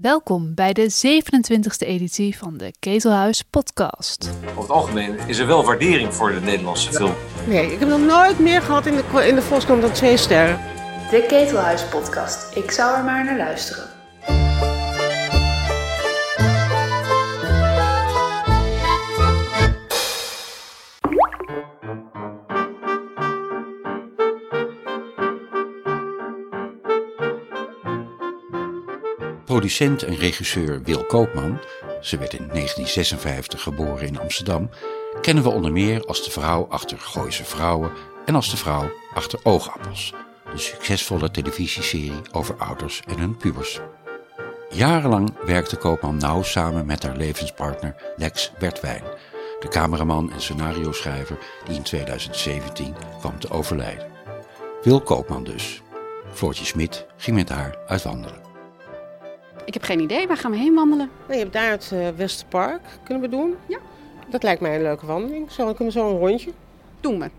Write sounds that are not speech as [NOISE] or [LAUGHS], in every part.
Welkom bij de 27e editie van de Ketelhuis Podcast. Over het algemeen is er wel waardering voor de Nederlandse film. Nee, ik heb nog nooit meer gehad in de, in de Volkskrant dan twee sterren. De Ketelhuis Podcast. Ik zou er maar naar luisteren. Producent en regisseur Wil Koopman, ze werd in 1956 geboren in Amsterdam, kennen we onder meer als de vrouw achter Gooise Vrouwen en als de vrouw achter Oogappels, de succesvolle televisieserie over ouders en hun pubers. Jarenlang werkte Koopman nauw samen met haar levenspartner Lex Wertwijn, de cameraman en scenario-schrijver die in 2017 kwam te overlijden. Wil Koopman dus. Floortje Smit ging met haar uit wandelen. Ik heb geen idee. Waar gaan we heen wandelen? Nee, je hebt daar het uh, Westerpark. Kunnen we doen? Ja. Dat lijkt mij een leuke wandeling. Zo, kunnen we zo een rondje? Doen we.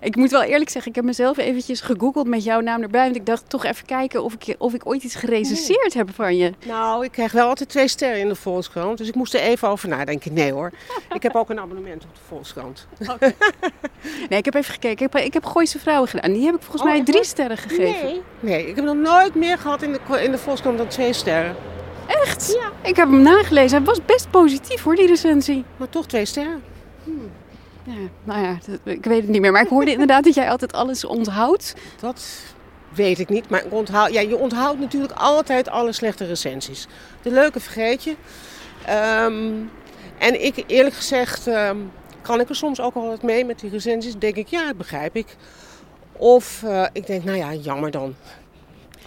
Ik moet wel eerlijk zeggen, ik heb mezelf eventjes gegoogeld met jouw naam erbij. Want ik dacht toch even kijken of ik, of ik ooit iets gerecenseerd heb van je. Nou, ik krijg wel altijd twee sterren in de Volkskrant. Dus ik moest er even over nadenken. Nee hoor. ik heb ook een abonnement op de Volkskrant. [LAUGHS] Nee, ik heb even gekeken. Ik heb, ik heb Gooise Vrouwen gedaan. Die heb ik volgens Oh, mij echt drie sterren gegeven. Nee. Nee, ik heb nog nooit meer gehad in de, in de Volkskrant dan twee sterren. Echt? Ja. Ik heb hem nagelezen. Hij was best positief hoor, die recensie. Maar toch twee sterren. Ja, nou ja, dat- ik weet het niet meer. Maar ik hoorde inderdaad dat jij altijd alles onthoudt. Dat weet ik niet. Maar ik onthoud, ja, je onthoudt natuurlijk altijd alle slechte recensies. De leuke vergeet je. Ehm, en ik, eerlijk gezegd, ehm, kan ik er soms ook wel wat mee met die recensies. denk ik, ja, dat begrijp ik. Of eh, ik denk, nou ja, jammer dan.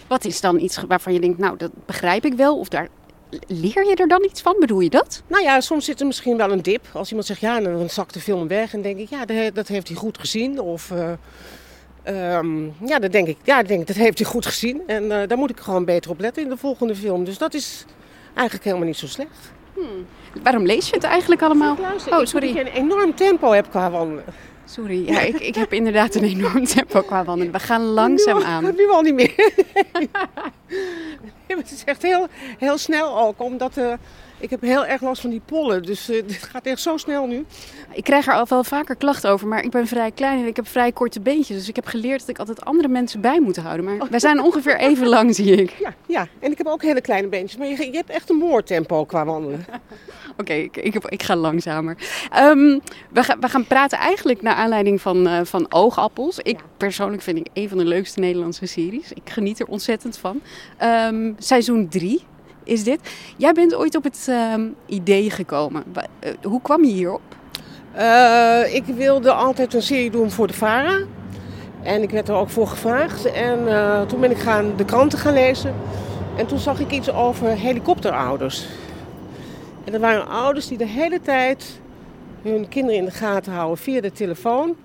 Wat is dan iets waarvan je denkt, nou dat begrijp ik wel. Of daar leer je er dan iets van? Bedoel je dat? Nou ja, soms zit er misschien wel een dip. Als iemand zegt, ja, dan zakt de film weg. En denk ik, ja, dat he- dat heeft hij goed gezien. Of, eh, ehm, ja, dan denk ik, ja, dan denk ik, dat heeft hij goed gezien. En eh, daar moet ik gewoon beter op letten in de volgende film. Dus dat is eigenlijk helemaal niet zo slecht. Waarom lees je het eigenlijk allemaal? Oh, ik dat sorry. je een enorm tempo hebt qua wandelen. Sorry, ja, ik, ik heb inderdaad een enorm tempo qua wandelen. We gaan langzaam aan. [LAUGHS] Nu al niet meer. Nee, het is echt heel, heel snel ook. Omdat eh, ik heb heel erg last van die pollen. Dus eh, dit gaat echt zo snel nu. Ik krijg er al wel vaker klachten over, maar ik ben vrij klein en ik heb vrij korte beentjes. Dus ik heb geleerd dat ik altijd andere mensen bij moet houden. Maar wij zijn ongeveer even lang, zie ik. Ja, ja, en ik heb ook hele kleine beentjes. Maar je, je hebt echt een moordtempo qua wandelen. Oké, ik, ik, ga langzamer. Ehm, we, gaan, we gaan praten eigenlijk naar aanleiding van, eh, van Oogappels. Ik persoonlijk vind ik een van de leukste Nederlandse series. Ik geniet er ontzettend van. Ehm, seizoen 3 is dit. Jij bent ooit op het ehm, idee gekomen. Eh, hoe kwam je hierop? Eh, ik wilde altijd een serie doen voor de VARA. En ik werd er ook voor gevraagd. En toen ben ik gaan, de kranten gaan lezen. En toen zag ik iets over helikopterouders. En dat waren ouders die de hele tijd hun kinderen in de gaten houden via de telefoon.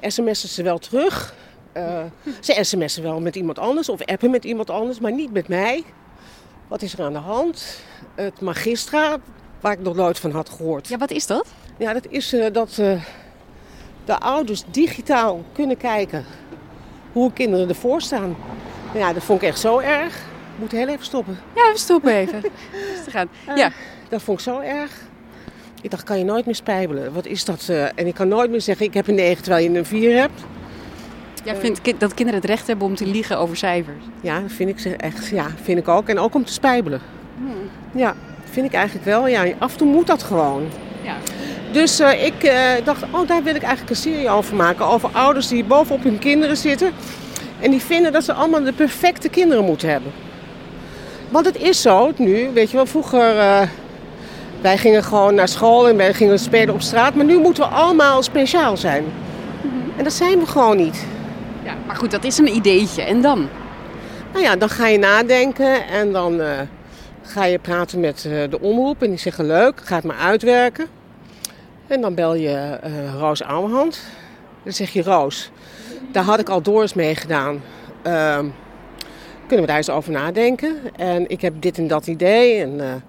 SMS'en ze wel terug. Eh, ze sms'en wel met iemand anders of appen met iemand anders, maar niet met mij. Wat is er aan de hand? Het magistra, waar ik nog nooit van had gehoord. Ja, wat is dat? Ja, dat is eh, dat eh, de ouders digitaal kunnen kijken hoe kinderen ervoor staan. Ja, dat vond ik echt zo erg. Ik moet heel even stoppen. Ja, we stoppen even. [LAUGHS] Rustig aan. Ja, Dat vond ik zo erg. Ik dacht, kan je nooit meer spijbelen? Wat is dat? eh, en ik kan nooit meer zeggen, ik heb een 9 terwijl je een 4 hebt. jij vindt dat kinderen het recht hebben om te liegen over cijfers. Ja, dat vind ik ze echt. Ja, vind ik ook. En ook om te spijbelen. Ja, vind ik eigenlijk wel. Ja, af en toe moet dat gewoon. Ja. Dus eh, ik eh, dacht, oh, daar wil ik eigenlijk een serie over maken. Over ouders die bovenop hun kinderen zitten. En die vinden dat ze allemaal de perfecte kinderen moeten hebben. Want het is zo nu, weet je wel, vroeger... wij gingen gewoon naar school en wij gingen spelen op straat. Maar nu moeten we allemaal speciaal zijn. En dat zijn we gewoon niet. ja. Maar goed, dat is een ideetje. En dan? Nou ja, dan ga je nadenken en dan eh, ga je praten met eh, de omroep. En die zeggen leuk, ga het maar uitwerken. En dan bel je eh, Roos Ouwehand. Dan zeg je Roos, daar had ik al Doris mee gedaan. Ehm, kunnen we daar eens over nadenken? En ik heb dit en dat idee. En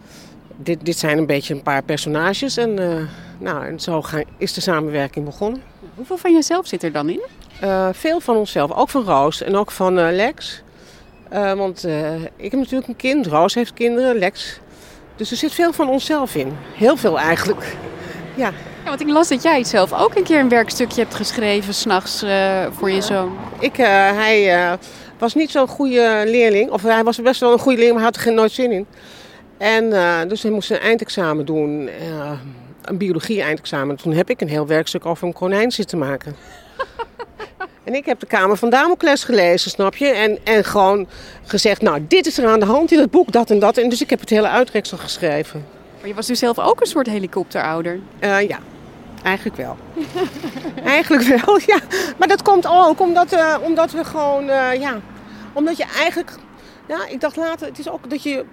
dit, dit zijn een beetje een paar personages. En, eh, nou, en zo gaan, is de samenwerking begonnen. Hoeveel van jezelf zit er dan in? Eh, veel van onszelf, ook van Roos en ook van eh, Lex. Want ik heb natuurlijk een kind, Roos heeft kinderen, Lex. Dus er zit veel van onszelf in. Heel veel eigenlijk. Ja, Ja, want ik las dat jij zelf ook een keer een werkstukje hebt geschreven, s'nachts uh, voor je zoon. ik, hij was niet zo'n goede leerling. Of hij was best wel een goede leerling, maar had er geen nooit zin in. En eh, dus hij moest een eindexamen doen. eh, een biologie-eindexamen. Toen heb ik een heel werkstuk over een konijn zitten maken. [LAUGHS] En ik heb de Kamer van Damocles gelezen, snap je? En, en gewoon gezegd, nou, dit is er aan de hand in het boek, dat en dat. En dus ik heb het hele uitreksel geschreven. Maar je was dus zelf ook een soort helikopterouder. Eh, ja, eigenlijk wel. [LAUGHS] eigenlijk wel, [LAUGHS] ja. Maar dat komt ook omdat, omdat we gewoon, ja... Omdat je eigenlijk... Ja, ik dacht later, het is ook dat je...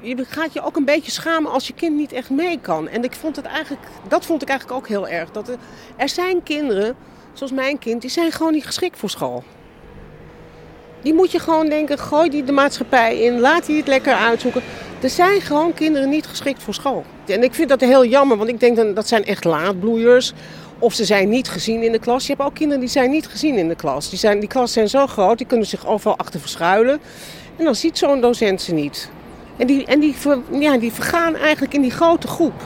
Je gaat je ook een beetje schamen als je kind niet echt mee kan. En ik vond het eigenlijk, dat vond ik eigenlijk ook heel erg. Dat er, zijn kinderen, zoals mijn kind, die zijn gewoon niet geschikt voor school. Die moet je gewoon denken, gooi die de maatschappij in, laat die het lekker uitzoeken. Er zijn gewoon kinderen niet geschikt voor school. En ik vind dat heel jammer, want ik denk dat dat zijn echt laadbloeiers. Of ze zijn niet gezien in de klas. Je hebt ook kinderen die zijn niet gezien in de klas. Die, zijn, die klassen zijn zo groot, die kunnen zich overal achter verschuilen. En dan ziet zo'n docent ze niet. En die, en die, ver- ja, die vergaan eigenlijk in die grote groep.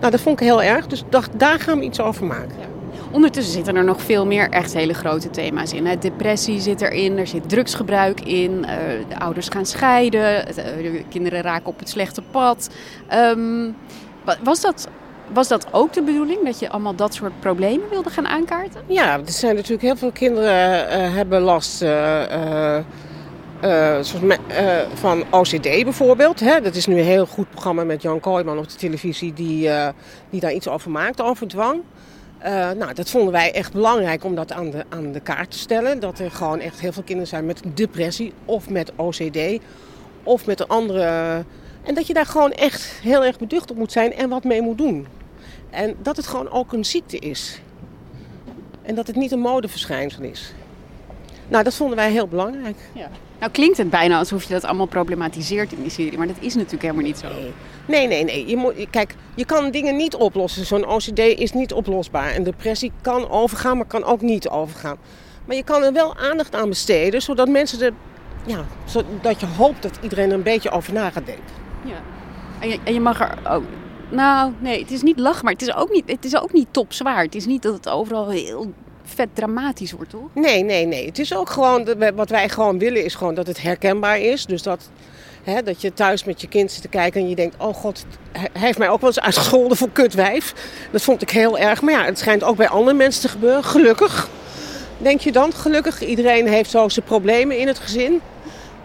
Nou, dat vond ik heel erg. Dus dacht, daar gaan we iets over maken. Ondertussen zitten er nog veel meer echt hele grote thema's in. Hè. Depressie zit erin, er zit drugsgebruik in, eh, de ouders gaan scheiden, eh, de kinderen raken op het slechte pad. Ehm, wa- was, dat, was dat ook de bedoeling, dat je allemaal dat soort problemen wilde gaan aankaarten? Ja, er zijn natuurlijk heel veel kinderen eh, hebben last eh, eh, van OCD bijvoorbeeld. Hè? Dat is nu een heel goed programma met Jan Kooijman op de televisie die, eh, die daar iets over maakt, over dwang. Eh, nou, dat vonden wij echt belangrijk om dat aan de, aan de kaart te stellen. Dat er gewoon echt heel veel kinderen zijn met depressie of met OCD of met een andere... En dat je daar gewoon echt heel erg beducht op moet zijn en wat mee moet doen. En dat het gewoon ook een ziekte is. En dat het niet een modeverschijnsel is. Nou, dat vonden wij heel belangrijk. Nou klinkt het bijna alsof je dat allemaal problematiseert in die serie, maar dat is natuurlijk helemaal niet zo. Nee, nee, nee. Je moet, kijk, je kan dingen niet oplossen. Zo'n OCD is niet oplosbaar. En depressie kan overgaan, maar kan ook niet overgaan. Maar je kan er wel aandacht aan besteden, zodat mensen er... Ja, zodat je hoopt dat iedereen er een beetje over na gaat denken. Ja. En, je, en je mag er ook... Nou, nee, het is niet lachen, maar het is ook niet, het is ook niet topzwaar. Het is niet dat het overal heel vet dramatisch wordt, toch? Nee, nee, nee. Het is ook gewoon, wat wij gewoon willen is gewoon dat het herkenbaar is. Dus dat, hè, dat je thuis met je kind zit te kijken en je denkt... oh god, hij hij heeft mij ook wel eens uitgescholden voor kutwijf. Dat vond ik heel erg. Maar ja, het schijnt ook bij andere mensen te gebeuren, gelukkig. Denk je dan, gelukkig. Iedereen heeft zo zijn problemen in het gezin.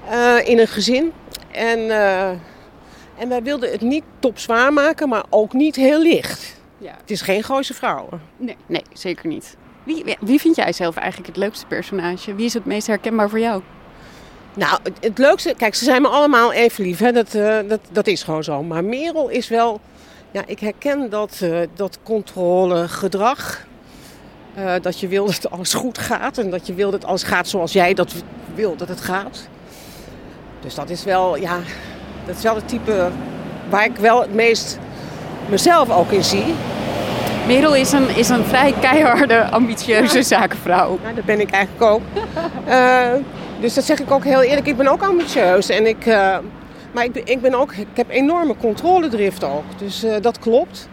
eh, in een gezin. En, eh, en wij wilden het niet topzwaar maken, maar ook niet heel licht. Ja. Het is geen Gooise vrouwen. Nee, nee zeker niet. Wie, wie- vind jij zelf eigenlijk het leukste personage? Wie is het meest herkenbaar voor jou? Nou, het, het leukste, kijk, ze zijn me allemaal even lief, hè? Dat, eh, dat, dat is gewoon zo. Maar Merel is wel, ja, ik herken dat, eh, dat controlegedrag. Eh, dat je wil dat alles goed gaat en dat je wil dat alles gaat zoals jij dat wil dat het gaat. Dus dat is wel, ja, dat is wel het type waar ik wel het meest mezelf ook in zie. Merel is een, is een vrij keiharde, ambitieuze zakenvrouw. Dat ben ik eigenlijk ook. [LAUGHS] Eh, dus dat zeg ik ook heel eerlijk. Ik ben ook ambitieus. En ik, eh, maar ik, ben- ik, ben ook, ik heb enorme controledrift ook. Dus eh, dat klopt.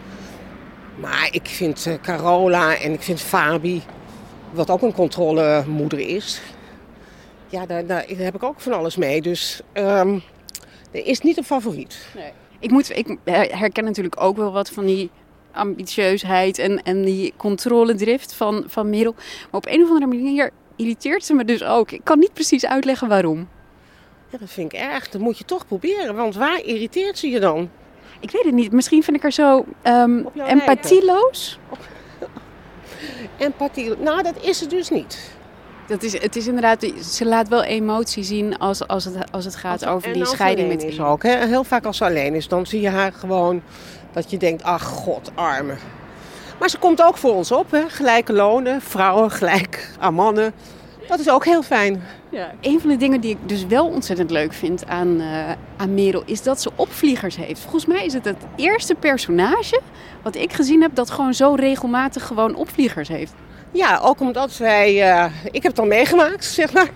Maar ik vind Carola en ik vind Fabi, wat ook een controlemoeder is. Ja, daar, daar, daar heb ik ook van alles mee. Dus ehm, er is niet een favoriet. Ik, moet, ik herken natuurlijk ook wel wat van die ambitieusheid en, en die controledrift van, van Merel. Maar op een of andere manier irriteert ze me dus ook. Ik kan niet precies uitleggen waarom. Ja, dat vind ik erg. Dat moet je toch proberen. Want waar irriteert ze je dan? Ik weet het niet. Misschien vind ik haar zo jou empathieloos. [LAUGHS] Empathie. Nou, dat is het dus niet. Dat is, het is inderdaad, ze laat wel emotie zien als, als, het, als het gaat over die scheiding met is Eline. ook. Hè? Heel vaak als ze alleen is, dan zie je haar gewoon dat je denkt, ach god, arme. Maar ze komt ook voor ons op, hè? gelijke lonen, vrouwen gelijk aan mannen. Dat is ook heel fijn. Ja. Een van de dingen die ik dus wel ontzettend leuk vind aan, eh, aan Merel is dat ze opvliegers heeft. Volgens mij is het het eerste personage wat ik gezien heb dat gewoon zo regelmatig gewoon opvliegers heeft. Ja, ook omdat wij, eh, ik heb het al meegemaakt, zeg maar.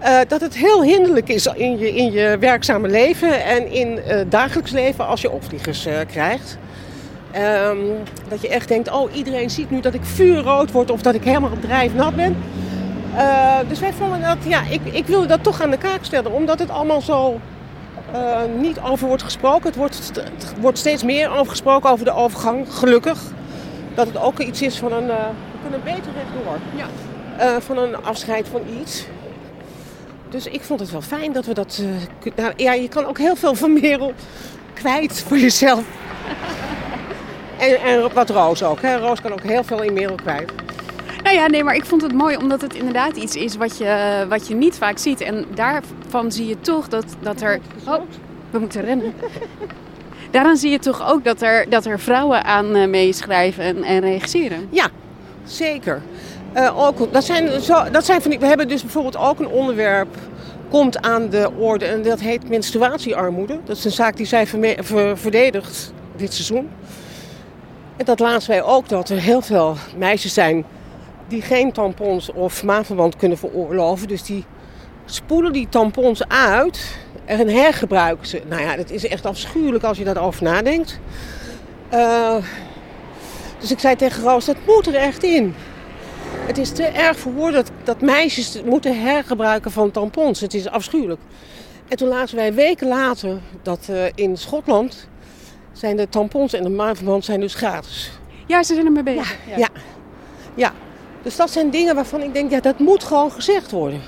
Eh, dat het heel hinderlijk is in je, in je werkzame leven en in het dagelijks leven als je opvliegers eh, krijgt. Ehm, dat je echt denkt, oh iedereen ziet nu dat ik vuurrood word of dat ik helemaal drijfnat ben. Eh, dus wij vonden dat, ja, ik, ik wilde dat toch aan de kaak stellen, omdat het allemaal zo niet over wordt gesproken. Het wordt, het wordt steeds meer over gesproken over de overgang, gelukkig. Dat het ook iets is van een, we kunnen beter rechtdoor, Ja. Eh, van een afscheid van iets. Dus ik vond het wel fijn dat we dat, eh, nou, ja, je kan ook heel veel van Merel kwijt voor jezelf. [LAUGHS] En, en wat Roos ook, hè. Roos kan ook heel veel in Merel kwijt. Nou ja, nee, maar ik vond het mooi omdat het inderdaad iets is wat je, wat je niet vaak ziet. En daarvan zie je toch dat, dat er... Oh, we moeten rennen. [LAUGHS] Daaraan zie je toch ook dat er, dat er vrouwen aan eh, meeschrijven en, en regisseren. Ja, zeker. Eh, ook, dat, zijn dat zijn van we hebben dus bijvoorbeeld ook een onderwerp komt aan de orde en dat heet menstruatiearmoede. Dat is een zaak die zij verdedigt dit seizoen. En dat laatst wij ook dat er heel veel meisjes zijn die geen tampons of maandverband kunnen veroorloven. Dus die spoelen die tampons uit en hergebruiken ze. Nou ja, dat is echt afschuwelijk als je daarover nadenkt. Eh, dus ik zei tegen Roos, dat moet er echt in. Het is te erg voor woorden dat, dat meisjes moeten hergebruiken van tampons. Het is afschuwelijk. En toen lazen wij weken later dat eh, in Schotland zijn de tampons en de maandverband zijn dus gratis. Ja, ze zijn ermee bezig. Ja. ja. Dus dat zijn dingen waarvan ik denk, ja, dat moet gewoon gezegd worden.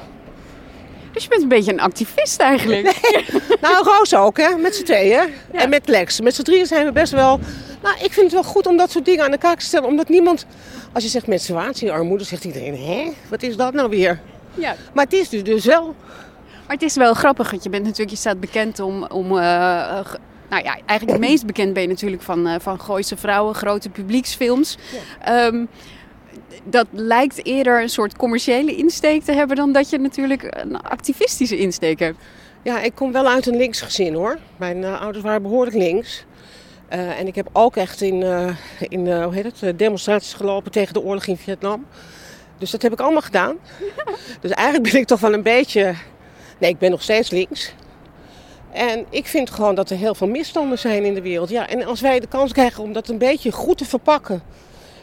Dus je bent een beetje een activist eigenlijk. [LAUGHS] Nou, Roos ook, hè? Met z'n tweeën. En met Lex. Met z'n drieën zijn we best wel... Nou, ik vind het wel goed om dat soort dingen aan de kaak te stellen. Omdat niemand... Als je zegt menstruatiearmoede, zegt iedereen... Hé, wat is dat nou weer? Ja. Maar het is dus, dus wel... Maar het is wel grappig, want je bent natuurlijk, je staat bekend om, om eh, nou ja, eigenlijk het meest bekend ben je natuurlijk van, eh van Gooise Vrouwen, grote publieksfilms. Ehm, dat lijkt eerder een soort commerciële insteek te hebben dan dat je natuurlijk een activistische insteek hebt. Ja, ik kom wel uit een links gezin hoor. Mijn eh, ouders waren behoorlijk links. Eh, en ik heb ook echt in, eh, in eh, hoe heet het, demonstraties gelopen tegen de oorlog in Vietnam. Dus dat heb ik allemaal gedaan. [LAUGHS] dus eigenlijk ben ik toch wel een beetje... Nee, ik ben nog steeds links. En ik vind gewoon dat er heel veel misstanden zijn in de wereld. Ja, en als wij de kans krijgen om dat een beetje goed te verpakken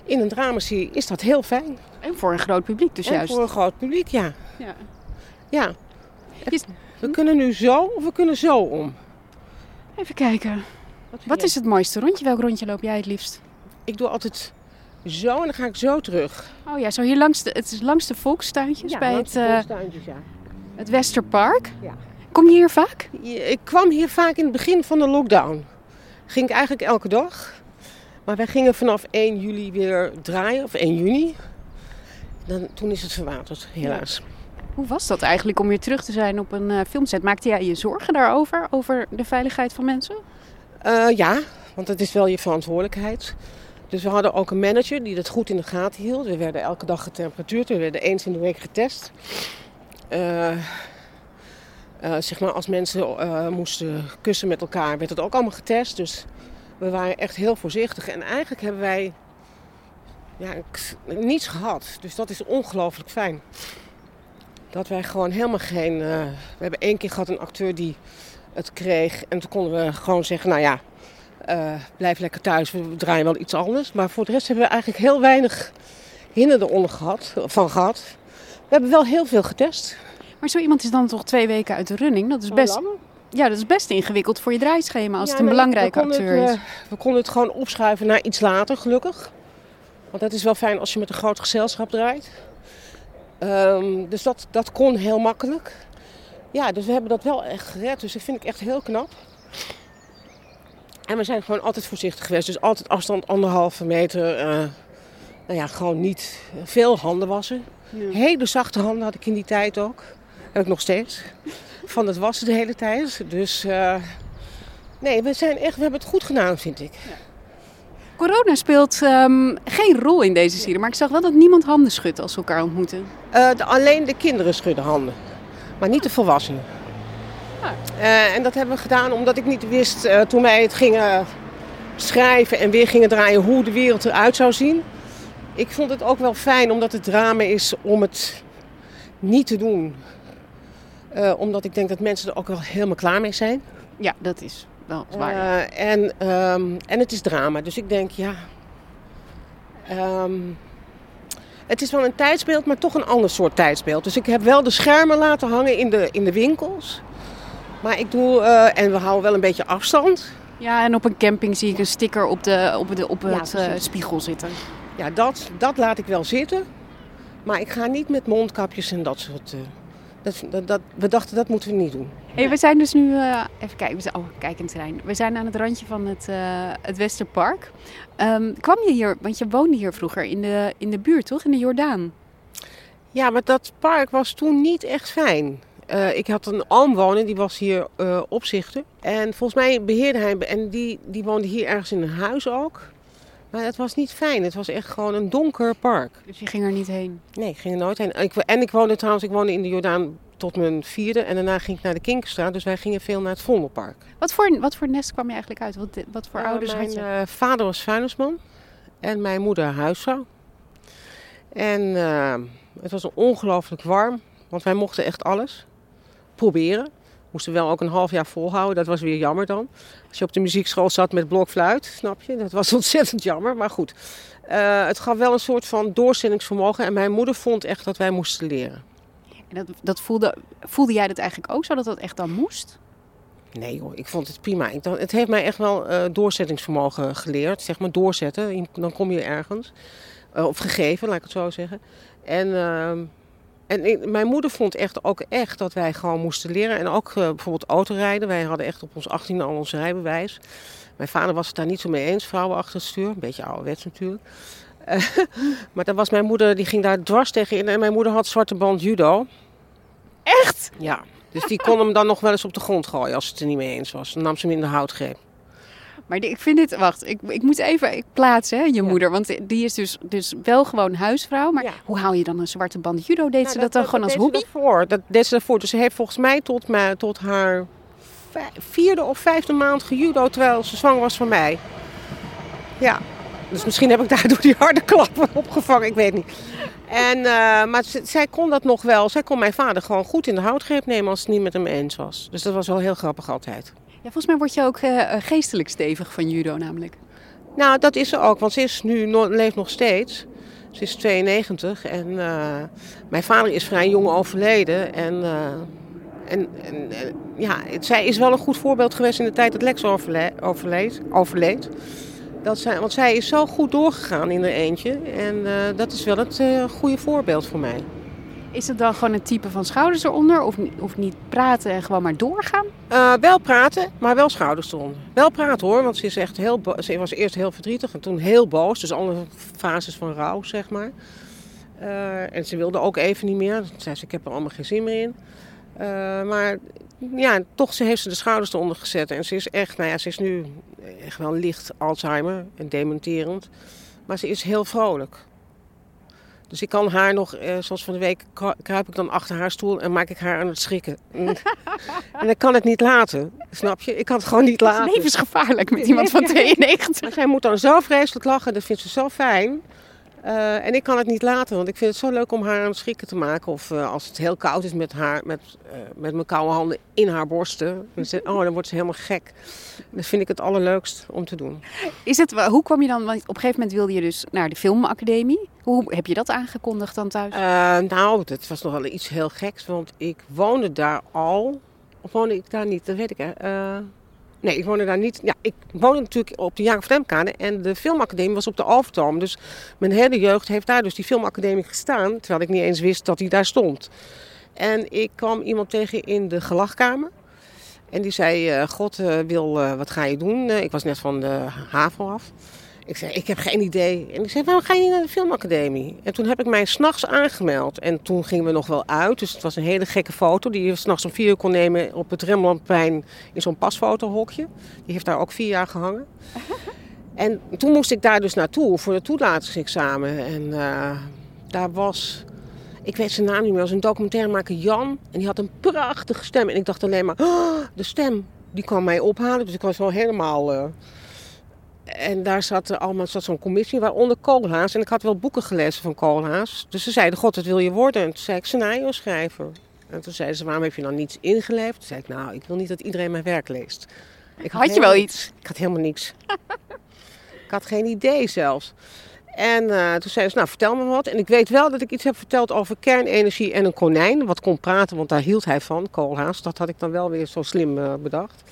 in een dramaserie, is dat heel fijn. En voor een groot publiek dus en juist. voor een groot publiek, ja. Ja. ja. We kunnen nu zo of we kunnen zo om. Even kijken. Wat is het mooiste rondje? Welk rondje loop jij het liefst? Ik doe altijd zo en dan ga ik zo terug. Oh ja, zo hier langs de, het is langs de volkstuintjes bij het, eh, ja. het Westerpark. Ja. Kom je hier vaak? Ik kwam hier vaak in het begin van de lockdown. Ging ik eigenlijk elke dag. Maar wij gingen vanaf 1 juli weer draaien, of 1 juni. Dan, toen is het verwaterd, helaas. Hoe was dat eigenlijk om weer terug te zijn op een eh, filmset? Maakte jij je zorgen daarover? Over de veiligheid van mensen? Eh, ja, want het is wel je verantwoordelijkheid. Dus we hadden ook een manager die dat goed in de gaten hield. We werden elke dag getemperatuurd. We werden eens in de week getest. Eh, eh, zeg maar, als mensen moesten kussen met elkaar, werd het ook allemaal getest. Dus we waren echt heel voorzichtig. En eigenlijk hebben wij ja, niets gehad. Dus dat is ongelooflijk fijn. Dat wij gewoon helemaal geen... we hebben één keer gehad een acteur die het kreeg. En toen konden we gewoon zeggen, nou ja, eh, blijf lekker thuis. We draaien wel iets anders. Maar voor de rest hebben we eigenlijk heel weinig hinder eronder gehad, van gehad. We hebben wel heel veel getest. Maar zo iemand is dan toch twee weken uit de running? Dat is best, ja, dat is best ingewikkeld voor je draaischema als Ja, het een belangrijke acteur het, is. eh, we konden het gewoon opschuiven naar iets later, gelukkig. Want dat is wel fijn als je met een groot gezelschap draait. Ehm, dus dat, dat kon heel makkelijk. Ja, dus we hebben dat wel echt gered. Dus dat vind ik echt heel knap. En we zijn gewoon altijd voorzichtig geweest. Dus altijd afstand anderhalve meter. eh, nou ja, gewoon niet veel handen wassen. Hele zachte handen had ik in die tijd ook. Heb ik nog steeds. Van het wassen de hele tijd. Dus eh, nee, we, zijn echt, we hebben het goed gedaan, vind ik. Corona speelt ehm, geen rol in deze serie, maar ik zag wel dat niemand handen schudt als ze elkaar ontmoeten. Eh, de- alleen de kinderen schudden handen, maar niet de volwassenen. Eh, en dat hebben we gedaan omdat ik niet wist eh, toen wij het gingen schrijven en weer gingen draaien hoe de wereld eruit zou zien. Ik vond het ook wel fijn omdat het drama is om het niet te doen. Eh, omdat ik denk dat mensen er ook wel helemaal klaar mee zijn. Ja, dat is wel zwaar. ja. En, ehm, en het is drama. Dus ik denk, ja. ehm, het is wel een tijdsbeeld, maar toch een ander soort tijdsbeeld. Dus ik heb wel de schermen laten hangen in de, in de winkels. Maar ik doe, eh, en we houden wel een beetje afstand. Ja, en op een camping zie ik een sticker op, de, op, de, op het eh, spiegel zitten. Ja, dat, dat laat ik wel zitten. Maar ik ga niet met mondkapjes en dat soort. eh, dat, dat, dat, we dachten dat moeten we niet doen. Hey, we zijn dus nu, eh, even kijken, we zijn, oh kijk een terrein. We zijn aan het randje van het, eh, het Westerpark. Ehm, kwam je hier, want je woonde hier vroeger in de, in de buurt toch, in de Jordaan? Ja, maar dat park was toen niet echt fijn. Eh, ik had een oom wonen, die was hier opzichter. En volgens mij beheerde hij, en die, die woonde hier ergens in een huis ook. Maar het was niet fijn. Het was echt gewoon een donker park. Dus je ging er niet heen. Nee, ik ging er nooit heen. Ik, en ik woonde trouwens, ik woonde in de Jordaan tot mijn vierde. En daarna ging ik naar de Kinkerstraat. Dus wij gingen veel naar het Vondelpark. Wat voor, wat voor nest kwam je eigenlijk uit? Wat, wat voor Eh, ouders mijn had je? eh, vader was vuilnisman en mijn moeder huisvrouw. En eh, het was ongelooflijk warm, want wij mochten echt alles proberen. Moesten wel ook een half jaar volhouden, dat was weer jammer dan. Als je op de muziekschool zat met blokfluit, snap je, dat was [LAUGHS] ontzettend jammer. Maar goed, Eh, het gaf wel een soort van doorzettingsvermogen. En mijn moeder vond echt dat wij moesten leren. En dat, dat voelde, voelde jij dat eigenlijk ook zo, dat dat echt dan moest? Nee hoor, ik vond het prima. Ik dacht, het heeft mij echt wel eh, doorzettingsvermogen geleerd. Zeg maar doorzetten, dan kom je ergens. Eh, of gegeven, laat ik het zo zeggen. En, ehm, en ik- mijn moeder vond echt ook echt dat wij gewoon moesten leren. En ook eh, bijvoorbeeld autorijden. Wij hadden echt op ons 18e al ons rijbewijs. Mijn vader was het daar niet zo mee eens, vrouwen achter het stuur. Een beetje ouderwets natuurlijk. Eh, [LAUGHS] maar dan was mijn moeder, die ging daar dwars tegen in. En mijn moeder had zwarte band judo. Echt? Ja, dus die kon hem dan nog wel eens op de grond gooien als ze het er niet mee eens was. Dan nam ze hem in de houtgreep. Maar ik vind dit, wacht, ik, ik moet even ik plaatsen, hè, je moeder. Want die is dus, dus wel gewoon huisvrouw. Maar Ja. hoe haal je dan een zwarte band judo? Deed Nou, ze dat, dan gewoon als deed ze hobby? daarvoor. Dat deed ze daarvoor. Dus ze heeft volgens mij tot, tot haar vierde of vijfde maand gejudo terwijl ze zwanger was van mij. Ja, dus misschien heb ik daardoor die harde klappen opgevangen, ik weet niet. En, eh, maar zij kon dat nog wel. Zij kon mijn vader gewoon goed in de houtgreep nemen als het niet met hem eens was. Dus dat was wel heel grappig altijd. Volgens mij word je ook eh, eh, geestelijk stevig van judo namelijk. Nou, dat is ze ook, want ze is nu leeft nog steeds. Ze is 92 en eh, mijn vader is vrij jong overleden. En, en, en ja, zij is wel een goed voorbeeld geweest in de tijd dat Lex overle- overleed. overleed. Dat zij, want zij is zo goed doorgegaan in haar eentje. En dat is wel het goede voorbeeld voor mij. Is het dan gewoon een type van schouders eronder? Of, of niet praten en gewoon maar doorgaan? Eh, wel praten, maar wel schouders eronder. Wel praten hoor, want ze, is echt heel ze was eerst heel verdrietig en toen heel boos. Dus alle fases van rouw, zeg maar. Eh, en ze wilde ook even niet meer. Toen zei ze, ik heb er allemaal geen zin meer in. Eh, maar ja, toch ze heeft ze de schouders eronder gezet. En ze is echt, nou ja, ze is nu echt wel licht Alzheimer en dementerend. Maar ze is heel vrolijk. Dus ik kan haar nog, eh, zoals van de week, kru- kruip ik dan achter haar stoel en maak ik haar aan het schrikken. En [LAUGHS] ik kan het niet laten, snap je? Ik kan het gewoon niet Het is laten. levensgevaarlijk met iemand van [LAUGHS] 92. Maar zij moet dan zo vreselijk lachen, dat vindt ze zo fijn. Eh, en ik kan het niet laten, want ik vind het zo leuk om haar aan het schrikken te maken. Of eh, als het heel koud is met, haar, met, eh, met mijn koude handen in haar borsten. Dan, ze- oh, dan wordt ze helemaal gek. Dat vind ik het allerleukst om te doen. Is het, hoe kwam je dan, want op een gegeven moment wilde je dus naar de filmacademie. Hoe heb je dat aangekondigd dan thuis? Nou, dat was nog wel iets heel geks, want ik woonde daar al. Of woonde ik daar niet? Dat weet ik. hè. Nee, ik woonde daar niet. Ja, ik woonde natuurlijk op de Jacob Demkade en de filmacademie was op de Alvertoom. Dus mijn hele jeugd heeft daar dus die filmacademie gestaan, terwijl ik niet eens wist dat die daar stond. En ik kwam iemand tegen in de gelachkamer. En die zei, eh, God eh, wil, eh, wat ga je doen? Ik was net van de HAVO af. Ik zei, ik heb geen idee. En ik zei, waarom ga je niet naar de filmacademie? En toen heb ik mij s'nachts aangemeld. En toen gingen we nog wel uit. Dus het was een hele gekke foto die je s'nachts om vier uur kon nemen op het Rembrandtplein in zo'n pasfotohokje. Die heeft daar ook vier jaar gehangen. [LAUGHS] En toen moest ik daar dus naartoe voor het toelatingsexamen. En eh, daar was, ik weet zijn naam niet meer, was een documentairemaker Jan. En die had een prachtige stem. En ik dacht alleen maar, "Oh, [GASPS] de stem, die kwam mij ophalen. Dus ik was wel helemaal... eh, en daar zat, allemaal, zat zo'n commissie, waaronder Koolhaas. En ik had wel boeken gelezen van Koolhaas. Dus ze zeiden, god, wat wil je worden? En toen zei ik, scenario schrijver. En toen zeiden ze, waarom heb je dan niets ingeleverd? Toen zei ik, nou, ik wil niet dat iedereen mijn werk leest. Ik Had je wel iets? Ik had helemaal niks. [LAUGHS] ik had geen idee zelfs. En eh, toen zei ze, nou vertel me wat. En ik weet wel dat ik iets heb verteld over kernenergie en een konijn. Wat kon praten, want daar hield hij van, Koolhaas. Dat had ik dan wel weer zo slim eh, bedacht.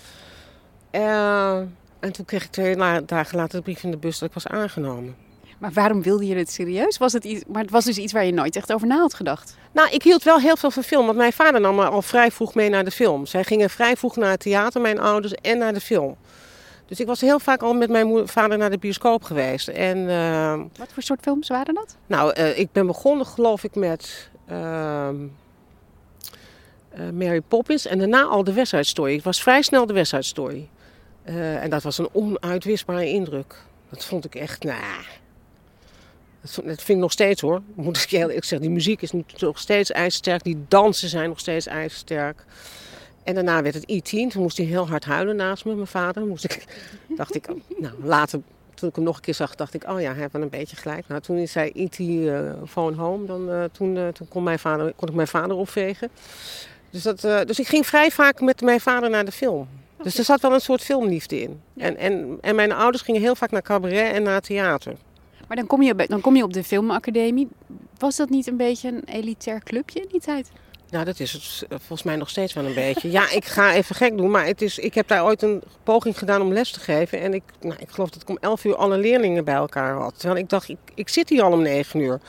Eh, en toen kreeg ik twee dagen later de brief in de bus dat ik was aangenomen. Maar waarom wilde je het serieus? Was het iets, maar het was dus iets waar je nooit echt over na had gedacht. Nou, ik hield wel heel veel van film, want mijn vader nam me al vrij vroeg mee naar de film. Zij gingen vrij vroeg naar het theater, mijn ouders, en naar de film. Dus ik was heel vaak al met mijn vader naar de bioscoop geweest. En eh, Wat voor soort films waren dat? nou, eh, ik ben begonnen geloof ik met ehm, eh, Mary Poppins en daarna al de West Side Story. Het was vrij snel de West Side Story. Eh, en dat was een onuitwisbare indruk. Dat vond ik echt, nou... Dat vind ik nog steeds hoor. Moet ik heel eerlijk zeggen. Die muziek is nog steeds ijzersterk. Die dansen zijn nog steeds ijzersterk. En daarna werd het E.T. Toen moest hij heel hard huilen naast me, mijn vader. Moest ik, [LAUGHS] dacht ik, nou later, toen ik hem nog een keer zag, dacht ik, oh ja, hij heeft wel een beetje gelijk. Nou, toen is hij E.T. eh phone home, dan, eh, toen, toen kon, mijn vader, kon ik mijn vader opvegen. Dus, dat, dus ik ging vrij vaak met mijn vader naar de film. Dus er zat wel een soort filmliefde in. En, en, en mijn ouders gingen heel vaak naar cabaret en naar theater. Maar dan kom, je, dan kom je op de filmacademie. Was dat niet een beetje een elitair clubje in die tijd? Nou, dat is het eh, volgens mij nog steeds wel een beetje. Ja, ik ga even gek doen, maar het is, ik heb daar ooit een poging gedaan om les te geven. En ik, nou, ik geloof dat ik om 11 uur alle leerlingen bij elkaar had. Terwijl ik dacht, ik, ik zit hier al om 9 uur.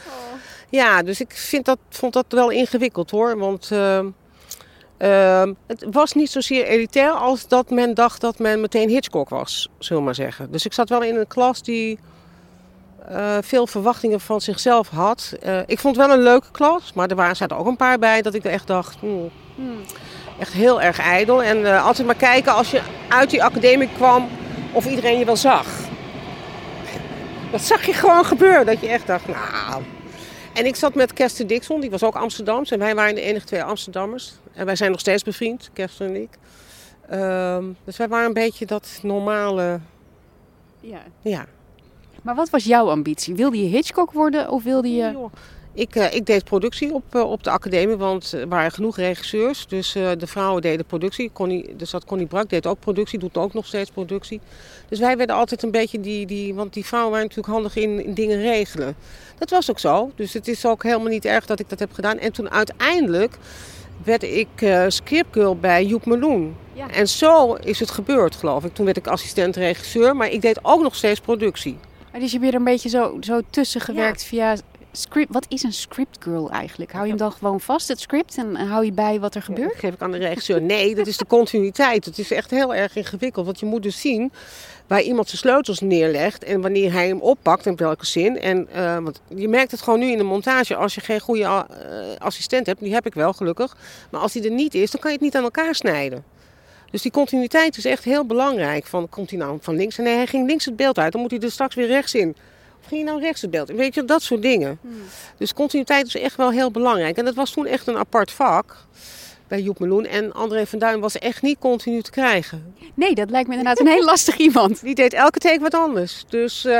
Ja, dus ik vind dat, vond dat wel ingewikkeld hoor. Want ehm, ehm, het was niet zozeer elitair als dat men dacht dat men meteen Hitchcock was, zullen we maar zeggen. Dus ik zat wel in een klas die eh, veel verwachtingen van zichzelf had. Eh, ik vond het wel een leuke klas, maar er waren, zaten ook een paar bij dat ik echt dacht, hmm, echt heel erg ijdel. En eh, altijd maar kijken als je uit die academie kwam of iedereen je wel zag. Dat zag je gewoon gebeuren, dat je echt dacht, nou... En ik zat met Kersten Dixon, die was ook Amsterdams. En wij waren de enige twee Amsterdammers. En wij zijn nog steeds bevriend, Kersten en ik. Ehm, dus wij waren een beetje dat normale, Ja. ja, Maar wat was jouw ambitie? Wilde je Hitchcock worden of wilde je... Ik, eh, ik deed productie op, eh, op de academie, want er waren genoeg regisseurs. Dus eh, de vrouwen deden productie. Connie, dus dat Connie Brak deed ook productie, doet ook nog steeds productie. Dus wij werden altijd een beetje die, die want die vrouwen waren natuurlijk handig in, in dingen regelen. Dat was ook zo. Dus het is ook helemaal niet erg dat ik dat heb gedaan. En toen uiteindelijk werd ik eh scriptgirl bij Joep Meloen. Ja. En zo is het gebeurd, geloof ik. Toen werd ik assistent-regisseur, maar ik deed ook nog steeds productie. Maar Dus je bent er een beetje zo, zo tussen gewerkt via script. Wat is een script girl eigenlijk? Hou je hem dan gewoon vast, het script, en hou je bij wat er gebeurt? Dat geef ik aan de regisseur. Nee, dat is de continuïteit. Het is echt heel erg ingewikkeld. Want je moet dus zien waar iemand zijn sleutels neerlegt en wanneer hij hem oppakt en op welke zin. En, eh, want je merkt het gewoon nu in de montage. Als je geen goede eh, assistent hebt, die heb ik wel gelukkig. Maar als die er niet is, dan kan je het niet aan elkaar snijden. Dus die continuïteit is echt heel belangrijk. Van, komt hij nou van links? Nee, hij ging links het beeld uit. Dan moet hij er straks weer rechts in. Of ging hij nou rechts het beeld? in? Weet je, dat soort dingen. Dus continuïteit is echt wel heel belangrijk. En dat was toen echt een apart vak bij Joep Meloen. En André van Duin was echt niet continu te krijgen. Nee, dat lijkt me inderdaad een heel [LAUGHS] lastig iemand. Die deed elke take wat anders. Dus eh,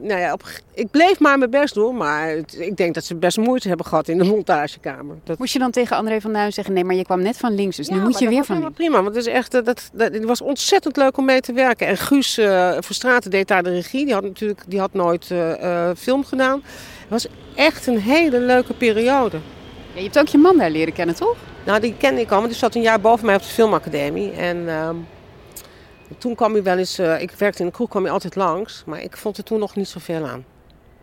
nou ja, op, ik bleef maar mijn best doen. Maar het- ik denk dat ze best moeite hebben gehad in de montagekamer. Dat, Moest je dan tegen André van Duin zeggen, nee, maar je kwam net van links, dus nu moet je weer van links. prima, want het, is echt, eh, dat, dat, het was ontzettend leuk om mee te werken. En Guus uh, Verstraten deed daar de regie. Die had natuurlijk die had nooit film gedaan. Het was echt een hele leuke periode. Ja, je hebt ook je man daar leren kennen, toch? Nou, die kende ik al, want die zat een jaar boven mij op de filmacademie. En ehm, toen kwam hij wel eens, eh, ik werkte in de kroeg, kwam hij altijd langs. Maar ik vond er toen nog niet zoveel aan.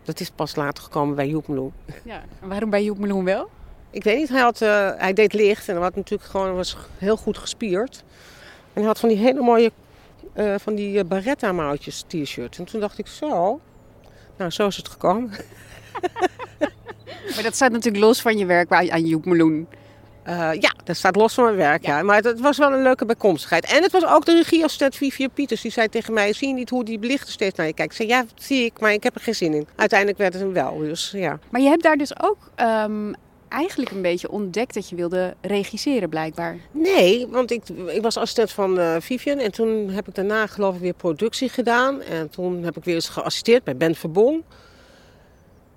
Dat is pas later gekomen bij Joep Meloen. Ja. En waarom bij Joep Meloen wel? Ik weet niet, hij, had, eh, hij deed licht en hij had natuurlijk gewoon, was heel goed gespierd. En hij had van die hele mooie, eh, van die barretta mouwtjes t-shirt. En toen dacht ik, zo, nou zo is het gekomen. [LAUGHS] Maar dat staat natuurlijk los van je werk bij- aan Joep Meloen. Eh, ja, dat staat los van mijn werk, ja. Maar het, het was wel een leuke bijkomstigheid. En het was ook de regieassistent Vivian Pieters. Die zei tegen mij, zie je niet hoe die belichter steeds naar je kijkt? Ik zei, ja, zie ik, maar ik heb er geen zin in. Uiteindelijk werd het hem wel, dus ja. Maar je hebt daar dus ook ehm, eigenlijk een beetje ontdekt dat je wilde regisseren, blijkbaar. Nee, want ik, ik was assistent van eh, Vivian. En toen heb ik daarna geloof ik weer productie gedaan. En toen heb ik weer eens geassisteerd bij Ben Verbon.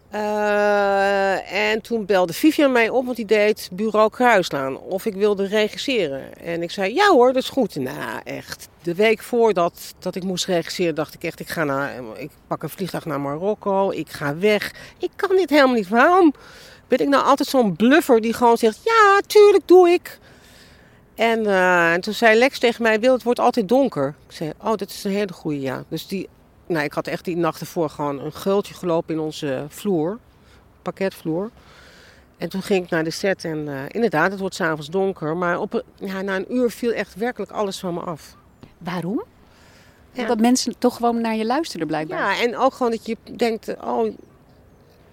Eh, en toen belde Vivian mij op, want die deed Bureau Kruislaan. Of ik wilde regisseren. En ik zei, ja hoor, dat is goed. Nou, echt. De week voordat dat ik moest regisseren, dacht ik echt, ik, ga naar, ik pak een vliegtuig naar Marokko. Ik ga weg. Ik kan dit helemaal niet. Waarom ben ik nou altijd zo'n bluffer die gewoon zegt, ja, tuurlijk doe ik. En, eh, en toen zei Lex tegen mij, Wil, het wordt altijd donker. Ik zei, oh, dat is een hele goede, ja. Dus die nou, ik had echt die nacht ervoor gewoon een geultje gelopen in onze vloer, pakketvloer. En toen ging ik naar de set en uh, inderdaad, het wordt s'avonds donker. Maar op, ja, na een uur viel echt werkelijk alles van me af. Waarom? Ja. Dat mensen toch gewoon naar je luisteren blijkbaar. Ja, en ook gewoon dat je denkt, oh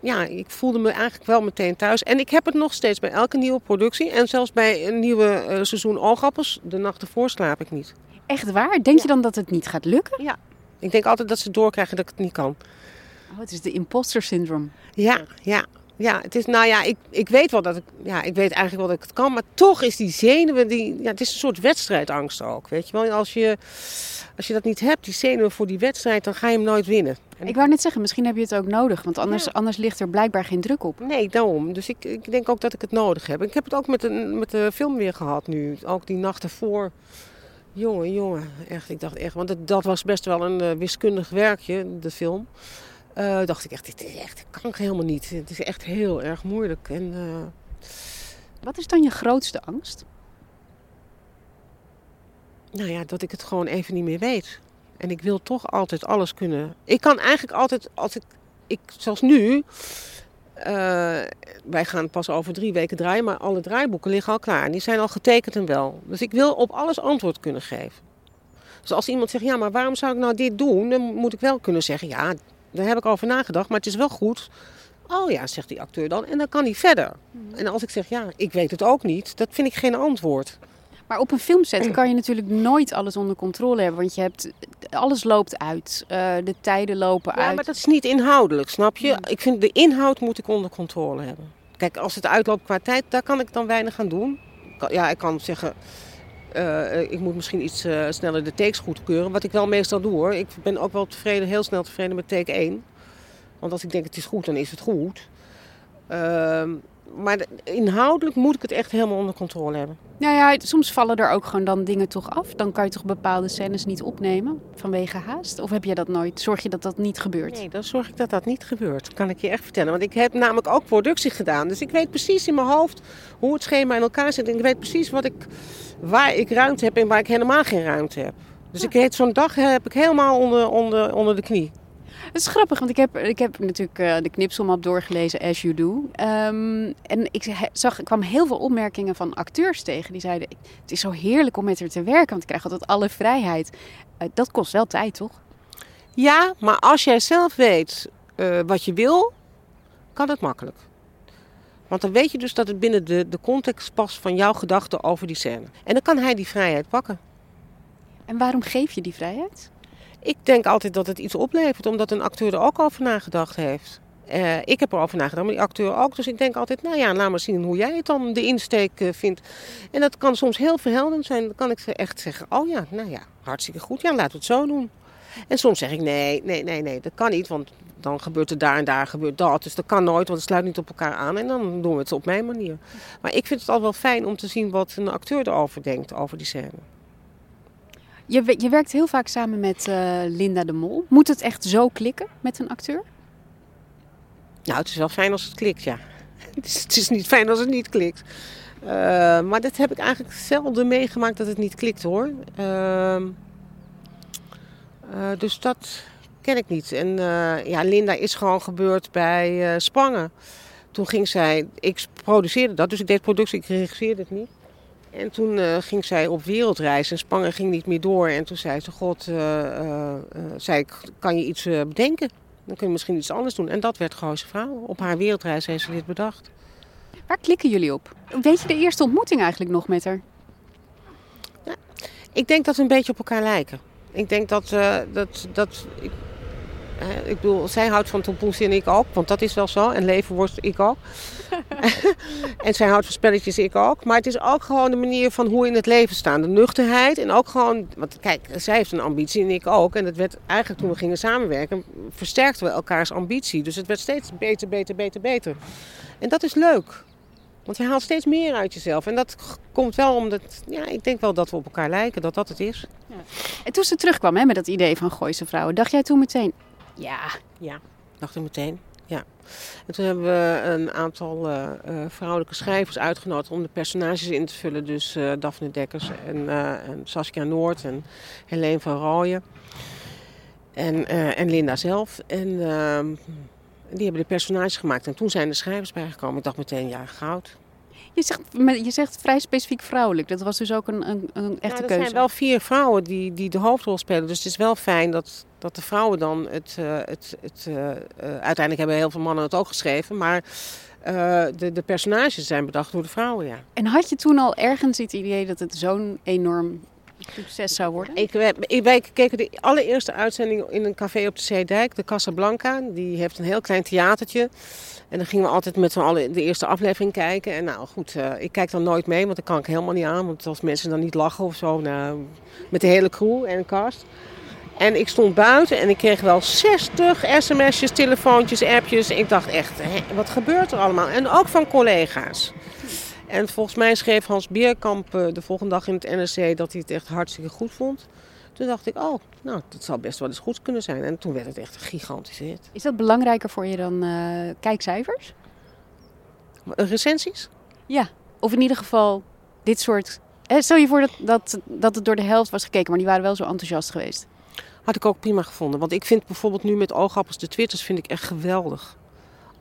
ja, ik voelde me eigenlijk wel meteen thuis. En ik heb het nog steeds bij elke nieuwe productie. En zelfs bij een nieuwe uh, seizoen oogappels. De nacht ervoor slaap ik niet. Echt waar? Denk je dan dat het niet gaat lukken? Ja, ik denk altijd dat ze doorkrijgen dat ik het niet kan. Oh, het is de imposter syndrome. Ja, ja. Ja, het is, nou ja, ik, ik weet wel dat ik, ja, ik weet eigenlijk wel dat ik het kan, maar toch is die zenuwen, die, ja, het is een soort wedstrijdangst ook, weet je wel. Als je, als je dat niet hebt, die zenuwen voor die wedstrijd, dan ga je hem nooit winnen. En ik wou net zeggen, misschien heb je het ook nodig, want anders, anders ligt er blijkbaar geen druk op. Nee, daarom. Dus ik, ik denk ook dat ik het nodig heb. Ik heb het ook met de, met de film weer gehad nu, ook die nacht ervoor. Jongen, jongen, echt. Ik dacht echt, want het, dat was best wel een uh, wiskundig werkje, de film. Uh, dacht ik echt, dit is echt, kan ik helemaal niet. Het is echt heel erg moeilijk. En, uh... Wat is dan je grootste angst? Nou ja, dat ik het gewoon even niet meer weet. En ik wil toch altijd alles kunnen. Ik kan eigenlijk altijd, als ik, ik zoals nu, uh, wij gaan pas over drie weken draaien, maar alle draaiboeken liggen al klaar. Die zijn al getekend en wel. Dus ik wil op alles antwoord kunnen geven. Dus als iemand zegt, ja, maar waarom zou ik nou dit doen? Dan moet ik wel kunnen zeggen, ja, daar heb ik over nagedacht, maar het is wel goed. Oh ja, zegt die acteur dan. En dan kan hij verder. En als ik zeg, ja, ik weet het ook niet, dat vind ik geen antwoord. Maar op een filmset kan je natuurlijk nooit alles onder controle hebben. Want je hebt, alles loopt uit. Uh, de tijden lopen ja, uit. Ja, maar dat is niet inhoudelijk, snap je? Ik vind de inhoud moet ik onder controle hebben. Kijk, als het uitloopt qua tijd, daar kan ik dan weinig aan doen. Ja, ik kan zeggen, uh, ik moet misschien iets uh, sneller de takes goedkeuren. Wat ik wel meestal doe hoor. Ik ben ook wel tevreden, heel snel tevreden met take 1. Want als ik denk het is goed, dan is het goed. Uh, maar inhoudelijk moet ik het echt helemaal onder controle hebben. Nou ja, soms vallen er ook gewoon dan dingen toch af. Dan kan je toch bepaalde scènes niet opnemen vanwege haast? Of heb je dat nooit? Zorg je dat dat niet gebeurt? Nee, dan zorg ik dat dat niet gebeurt. Kan ik je echt vertellen. Want ik heb namelijk ook productie gedaan. Dus ik weet precies in mijn hoofd hoe het schema in elkaar zit. En ik weet precies wat ik, waar ik ruimte heb en waar ik helemaal geen ruimte heb. Dus ik zo'n dag heb ik helemaal onder, onder, onder de knie. Het is grappig, want ik heb, ik heb natuurlijk uh, de knipselmap doorgelezen, As You Do. Um, en ik, zag, ik kwam heel veel opmerkingen van acteurs tegen. Die zeiden, het is zo heerlijk om met haar te werken, want ik krijg altijd alle vrijheid. Uh, dat kost wel tijd, toch? Ja, maar als jij zelf weet uh, wat je wil, kan het makkelijk. Want dan weet je dus dat het binnen de, de context past van jouw gedachten over die scène. En dan kan hij die vrijheid pakken. En waarom geef je die vrijheid? Ik denk altijd dat het iets oplevert, omdat een acteur er ook over nagedacht heeft. Uh, ik heb erover nagedacht, maar die acteur ook. Dus ik denk altijd, nou ja, laat maar zien hoe jij het dan de insteek uh, vindt. En dat kan soms heel verhelderend zijn. Dan kan ik echt zeggen, oh ja, nou ja, hartstikke goed. Ja, laten we het zo doen. En soms zeg ik, nee, nee, nee, nee, dat kan niet. Want dan gebeurt er daar en daar gebeurt dat. Dus dat kan nooit, want het sluit niet op elkaar aan. En dan doen we het op mijn manier. Maar ik vind het altijd wel fijn om te zien wat een acteur erover denkt, over die scène. Je, je werkt heel vaak samen met uh, Linda de Mol. Moet het echt zo klikken met een acteur? Nou, het is wel fijn als het klikt, ja. [LAUGHS] Het is, het is niet fijn als het niet klikt. Uh, maar dat heb ik eigenlijk zelden meegemaakt dat het niet klikt hoor. Uh, dus dat ken ik niet. En ja, Linda is gewoon gebeurd bij Spangen. Toen ging zij, ik produceerde dat, dus ik deed productie, ik regisseerde het niet. En toen uh, ging zij op wereldreis en Spangen ging niet meer door. En toen zei ze, god, uh, uh, zei ik, kan je iets bedenken? Dan kun je misschien iets anders doen. En dat werd Gooise Vrouw. Op haar wereldreis heeft ze dit bedacht. Waar klikken jullie op? Weet je de eerste ontmoeting eigenlijk nog met haar? Ja, ik denk dat we een beetje op elkaar lijken. Ik denk dat, dat, dat ik, ik bedoel, zij houdt van tompoes en ik ook, want dat is wel zo. En levenworst, ik ook. [LAUGHS] [LAUGHS] en zij houdt van spelletjes, ik ook. Maar het is ook gewoon de manier van hoe we in het leven staan. De nuchterheid en ook gewoon... Want kijk, zij heeft een ambitie en ik ook. En dat werd eigenlijk toen we gingen samenwerken, versterkten we elkaars ambitie. Dus het werd steeds beter, beter, beter, beter. En dat is leuk. Want je haalt steeds meer uit jezelf. En dat komt wel omdat... Ja, ik denk wel dat we op elkaar lijken, dat dat het is. En toen ze terugkwam hè, met dat idee van Gooise vrouwen, dacht jij toen meteen, ja, Ja, dacht ik meteen. Ja. En toen hebben we een aantal eh, eh, vrouwelijke schrijvers uitgenodigd om de personages in te vullen. Dus eh, Daphne Dekkers en, en Saskia Noord en Helene van Rooyen. En, en Linda zelf. En ehm, die hebben de personages gemaakt. En toen zijn de schrijvers bijgekomen. Ik dacht meteen, ja, goud. Je zegt, je zegt vrij specifiek vrouwelijk. Dat was dus ook een, een, een echte Ja, er keuze. zijn wel vier vrouwen die, die de hoofdrol spelen. Dus het is wel fijn dat, dat de vrouwen dan het... eh, het, het eh, eh, uiteindelijk hebben heel veel mannen het ook geschreven. Maar de, de personages zijn bedacht door de vrouwen, ja. En had je toen al ergens het idee dat het zo'n enorm succes zou worden? Ik, wij, keken de allereerste uitzending in een café op de Zeedijk, de Casablanca. Die heeft een heel klein theatertje. En dan gingen we altijd met z'n allen de eerste aflevering kijken. En nou goed, eh, ik kijk dan nooit mee, want dat kan ik helemaal niet aan. Want als mensen dan niet lachen of zo, nou, met de hele crew en cast. En ik stond buiten en ik kreeg wel 60 sms'jes, telefoontjes, appjes. Ik dacht echt, hè, wat gebeurt er allemaal? En ook van collega's. En volgens mij schreef Hans Beerkamp eh, de volgende dag in het NRC dat hij het echt hartstikke goed vond. Toen dacht ik, oh, nou, dat zou best wel eens goed kunnen zijn. En toen werd het echt een gigantische hit. Is dat belangrijker voor je dan eh, kijkcijfers? Recensies? Ja, of in ieder geval dit soort... Eh, stel je voor dat, dat, dat het door de helft was gekeken, maar die waren wel zo enthousiast geweest. Had ik ook prima gevonden. Want ik vind bijvoorbeeld nu met oogappels de twitters vind ik echt geweldig.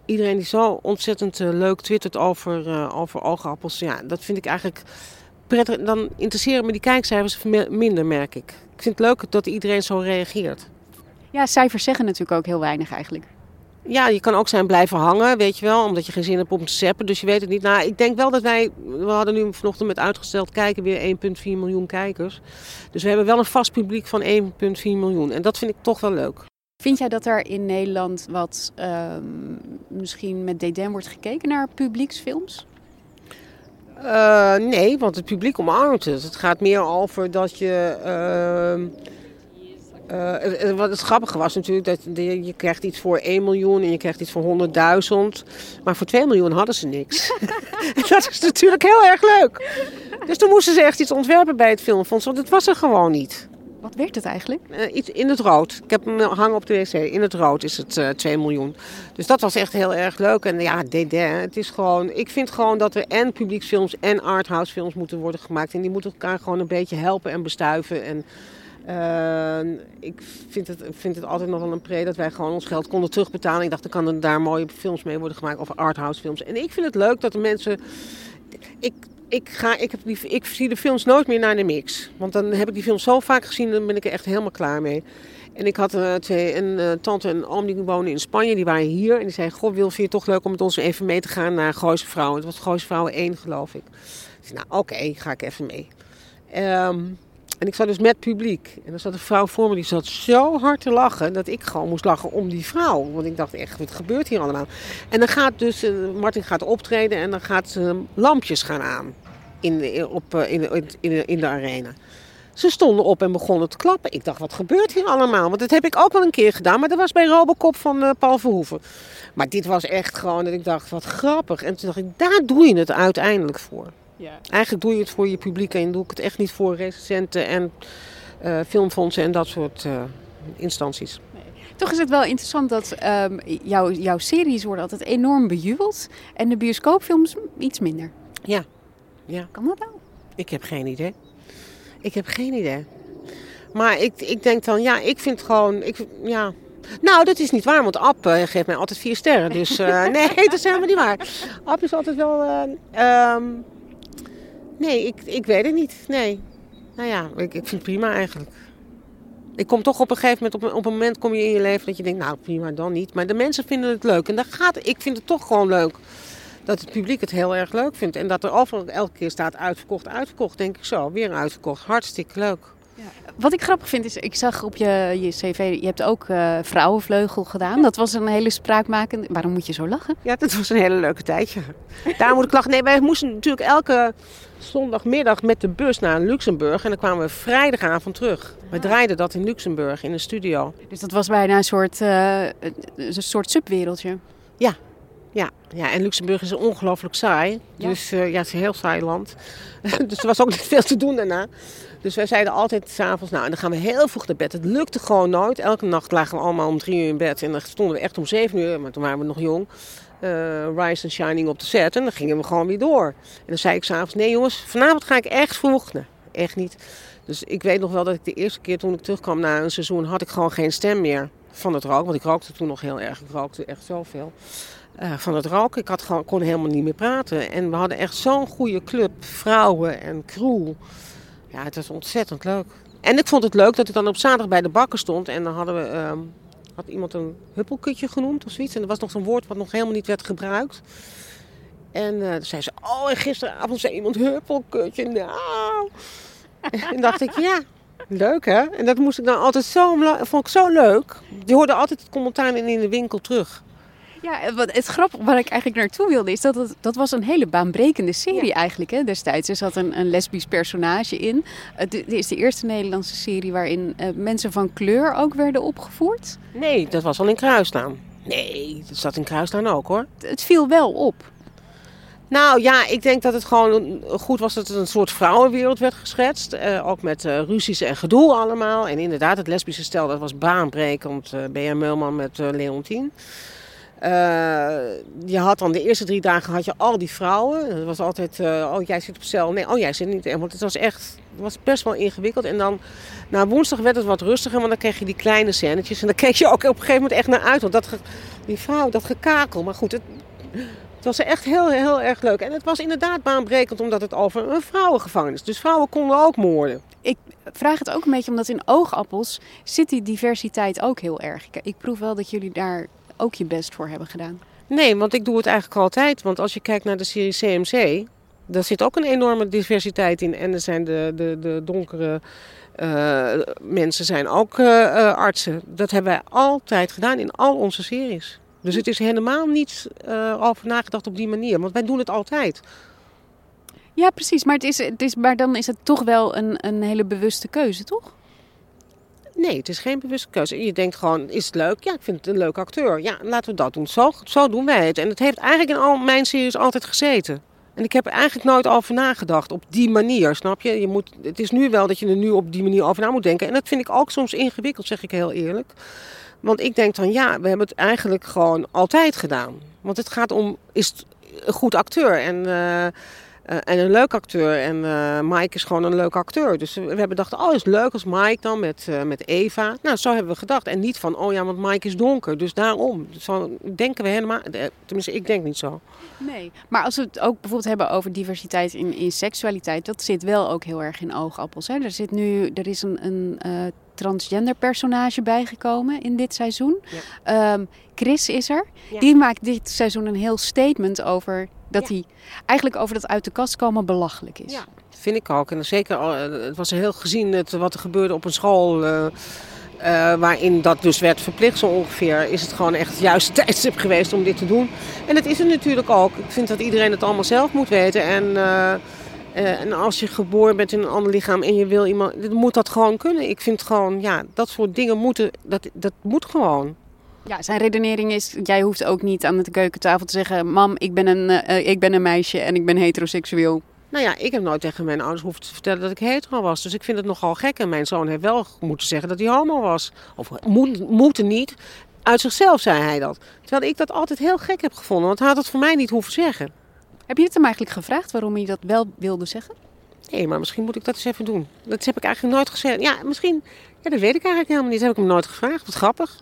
Iedereen die zo ontzettend eh, leuk twittert over, eh, over oogappels. Ja, dat vind ik eigenlijk prettig. Dan interesseren me die kijkcijfers minder, merk ik. Ik vind het leuk dat iedereen zo reageert. Ja, cijfers zeggen natuurlijk ook heel weinig eigenlijk. Ja, je kan ook zijn blijven hangen, weet je wel, omdat je geen zin hebt om te zeppen. Dus je weet het niet. Nou, ik denk wel dat wij, we hadden nu vanochtend met uitgesteld kijken weer 1,4 miljoen kijkers. Dus we hebben wel een vast publiek van 1,4 miljoen. En dat vind ik toch wel leuk. Vind jij dat er in Nederland wat ehm, misschien met dédain wordt gekeken naar publieksfilms? Eh, nee, want het publiek omarmt het. Het gaat meer over dat je. ehm, eh, het- wat het grappige was natuurlijk dat je, je krijgt iets voor 1 miljoen en je krijgt iets voor 100.000. Maar voor 2 miljoen hadden ze niks. [LAUGHS] [LAUGHS] dat is natuurlijk heel erg leuk. Dus toen moesten ze echt iets ontwerpen bij het filmfonds, want het was er gewoon niet. Wat werd het eigenlijk? Eh, iets in het rood. Ik heb hem hangen op de wc. In het rood is het eh 2 miljoen. Dus dat was echt heel erg leuk. En ja, dédain. Het is gewoon. Ik vind gewoon dat er en publieksfilms en arthouse films moeten worden gemaakt. En die moeten elkaar gewoon een beetje helpen en bestuiven. En eh, ik vind het, vind het altijd nog wel een pre dat wij gewoon ons geld konden terugbetalen. Ik dacht, dan kan er daar mooie films mee worden gemaakt. Of arthouse films. En ik vind het leuk dat de mensen. Ik, ik, ga, ik, heb die, ik zie de films nooit meer naar de mix. Want dan heb ik die films zo vaak gezien, dan ben ik er echt helemaal klaar mee. En ik had eh, twee, een eh, tante en oom die wonen in Spanje, die waren hier. En die zei, goh, Wil, vind je het toch leuk om met ons even mee te gaan naar Gooise Vrouwen? Het was Gooise Vrouwen 1, geloof ik. Zei, nou oké, ga ik even mee. Ehm, en ik zat dus met publiek. En er zat een vrouw voor me, die zat zo hard te lachen... dat ik gewoon moest lachen om die vrouw. Want ik dacht echt, wat gebeurt hier allemaal? En dan gaat dus, eh, Martin gaat optreden en dan gaat lampjes gaan aan in de, op, eh, in, in, de, in de arena. Ze stonden op en begonnen te klappen. Ik dacht, wat gebeurt hier allemaal? Want dat heb ik ook wel een keer gedaan, maar dat was bij Robocop van eh, Paul Verhoeven. Maar dit was echt gewoon dat ik dacht, wat grappig. En toen dacht ik, daar doe je het uiteindelijk voor. Ja. Eigenlijk doe je het voor je publiek en doe ik het echt niet voor recensenten en eh, filmfondsen en dat soort instanties. Toch is het wel interessant dat ehm, jouw, jouw series worden altijd enorm bejubeld en de bioscoopfilms iets minder. Ja, ja. Kan dat nou? Ik heb geen idee. Ik heb geen idee. Maar ik, ik denk dan, ja, ik vind gewoon, ik, ja. Nou, dat is niet waar, want App eh, geeft mij altijd vier sterren. Dus eh, [LAUGHS] nee, [LAUGHS] dat is helemaal niet waar. App is altijd wel, eh, ehm, nee, ik, ik weet het niet. Nee. Nou ja, ik, ik vind het prima eigenlijk. Ik kom toch op een gegeven moment, op een, op een moment kom je in je leven dat je denkt, nou prima, dan niet. Maar de mensen vinden het leuk. En dat gaat, ik vind het toch gewoon leuk dat het publiek het heel erg leuk vindt. En dat er overal elke keer staat uitverkocht, uitverkocht, denk ik zo. Weer uitverkocht. Hartstikke leuk. Wat ik grappig vind is, ik zag op je, je cv, je hebt ook eh, vrouwenvleugel gedaan. Dat was een hele spraakmakende. Waarom moet je zo lachen? Ja, dat was een hele leuke tijdje. Daar moet ik lachen. Nee, wij moesten natuurlijk elke zondagmiddag met de bus naar Luxemburg. En dan kwamen we vrijdagavond terug. We draaiden dat in Luxemburg in een studio. Dus dat was bijna een soort, eh, een soort subwereldje. Ja, ja, ja, en Luxemburg is ongelooflijk saai. Ja. Dus eh, ja, het is een heel saai land. [LAUGHS] dus er was ook niet veel te doen daarna. Dus wij zeiden altijd s'avonds, nou, en dan gaan we heel vroeg naar bed. Het lukte gewoon nooit. Elke nacht lagen we allemaal om drie uur in bed. En dan stonden we echt om zeven uur, maar toen waren we nog jong. eh, Rise and Shining op de set. En dan gingen we gewoon weer door. En dan zei ik s'avonds, nee jongens, vanavond ga ik echt vroeg. Nee, echt niet. Dus ik weet nog wel dat ik de eerste keer toen ik terugkwam na een seizoen... had ik gewoon geen stem meer van het roken. Want ik rookte toen nog heel erg. Ik rookte echt zoveel. Eh, van het roken. Ik had gewoon, kon helemaal niet meer praten. En we hadden echt zo'n goede club, vrouwen en crew. Ja, het was ontzettend leuk. En ik vond het leuk dat ik dan op zaterdag bij de bakker stond. En dan hadden we, ehm, had iemand een huppelkutje genoemd of zoiets. En dat was nog zo'n woord wat nog helemaal niet werd gebruikt. En toen zei ze, oh, en gisteravond zei iemand huppelkutje. Nou. [LAUGHS] en dacht ik, ja, leuk hè. En dat moest ik dan altijd zo, vond ik zo leuk. Die hoorde altijd het commentaar in de winkel terug. Ja, wat, het grappige waar ik eigenlijk naartoe wilde is dat het, dat was een hele baanbrekende serie eigenlijk hè, destijds. Er zat een, een lesbisch personage in. Het dit is de eerste Nederlandse serie waarin eh, mensen van kleur ook werden opgevoerd. Nee, dat was al in Kruislaan. Nee, dat zat in Kruislaan ook hoor. Het, viel wel op. Nou ja, ik denk dat het gewoon goed was dat het een soort vrouwenwereld werd geschetst. Eh, ook met eh, ruzies en gedoe allemaal. En inderdaad, het lesbische stel dat was baanbrekend. eh B.M. Meulman met Leontien. Eh, je had dan de eerste drie dagen had je al die vrouwen. Het was altijd, eh, oh jij zit op cel. Nee, oh jij zit niet. Want het was echt, het was best wel ingewikkeld. En dan, na woensdag werd het wat rustiger, want dan kreeg je die kleine scènetjes. En dan keek je ook op een gegeven moment echt naar uit. Want dat, die vrouw, dat gekakel. Maar goed, het, het was echt heel, heel erg leuk. En het was inderdaad baanbrekend omdat het over een vrouwengevangenis. Dus vrouwen konden ook moorden. Ik vraag het ook een beetje omdat in oogappels zit die diversiteit ook heel erg. Ik, ik proef wel dat jullie daar ook je best voor hebben gedaan. Nee, want ik doe het eigenlijk altijd. Want als je kijkt naar de serie CMC, daar zit ook een enorme diversiteit in. En er zijn de, de, de donkere eh, mensen zijn ook eh, eh, artsen. Dat hebben wij altijd gedaan in al onze series. Dus het is helemaal niet eh, over nagedacht op die manier. Want wij doen het altijd. Ja, precies. Maar, het is, het is, maar dan is het toch wel een, een hele bewuste keuze, toch? Nee, het is geen bewuste keuze. Je denkt gewoon, is het leuk? Ja, ik vind het een leuk acteur. Ja, laten we dat doen. Zo, zo doen wij het. En het heeft eigenlijk in al mijn series altijd gezeten. En ik heb er eigenlijk nooit over nagedacht op die manier, snap je? je moet, het is nu wel dat je er nu op die manier over na moet denken. En dat vind ik ook soms ingewikkeld, zeg ik heel eerlijk. Want ik denk dan, ja, we hebben het eigenlijk gewoon altijd gedaan. Want het gaat om, is het een goed acteur en, eh, eh, en een leuk acteur. En eh, Mike is gewoon een leuk acteur. Dus we hebben gedacht, oh, is leuk als Mike dan met, eh, met Eva. Nou, zo hebben we gedacht. En niet van, oh ja, want Mike is donker. Dus daarom. Zo denken we helemaal, tenminste, ik denk niet zo. Nee. Maar als we het ook bijvoorbeeld hebben over diversiteit in, in seksualiteit, dat zit wel ook heel erg in oogappels. Hè? Er, zit nu, er is een, een transgender personage bijgekomen in dit seizoen. Ehm, Chris is er. Ja. Die maakt dit seizoen een heel statement over dat Ja. hij eigenlijk over dat uit de kast komen belachelijk is. Ja. Vind ik ook. En zeker, eh, het was heel gezien het, wat er gebeurde op een school. eh, eh, waarin dat dus werd verplicht zo ongeveer. Is het gewoon echt het juiste [LAUGHS] tijdstip geweest om dit te doen. En dat is het natuurlijk ook. Ik vind dat iedereen het allemaal zelf moet weten. En, en als je geboren bent in een ander lichaam en je wil iemand... dan moet dat gewoon kunnen. Ik vind gewoon, ja, dat soort dingen moeten... Dat, dat moet gewoon. Ja, zijn redenering is: jij hoeft ook niet aan de keukentafel te zeggen: Mam, ik ben een, eh, ik ben een meisje en ik ben heteroseksueel. Nou ja, ik heb nooit tegen mijn ouders hoeven te vertellen dat ik hetero was. Dus ik vind het nogal gek. En mijn zoon heeft wel moeten zeggen dat hij homo was. Of moet, moeten niet. Uit zichzelf zei hij dat. Terwijl ik dat altijd heel gek heb gevonden. Want hij had het voor mij niet hoeven zeggen. Heb je het hem eigenlijk gevraagd waarom hij dat wel wilde zeggen? Nee, maar misschien moet ik dat eens even doen. Dat heb ik eigenlijk nooit gezegd. Ja, misschien... Ja, dat weet ik eigenlijk helemaal niet. Dat heb ik hem nooit gevraagd. Wat grappig.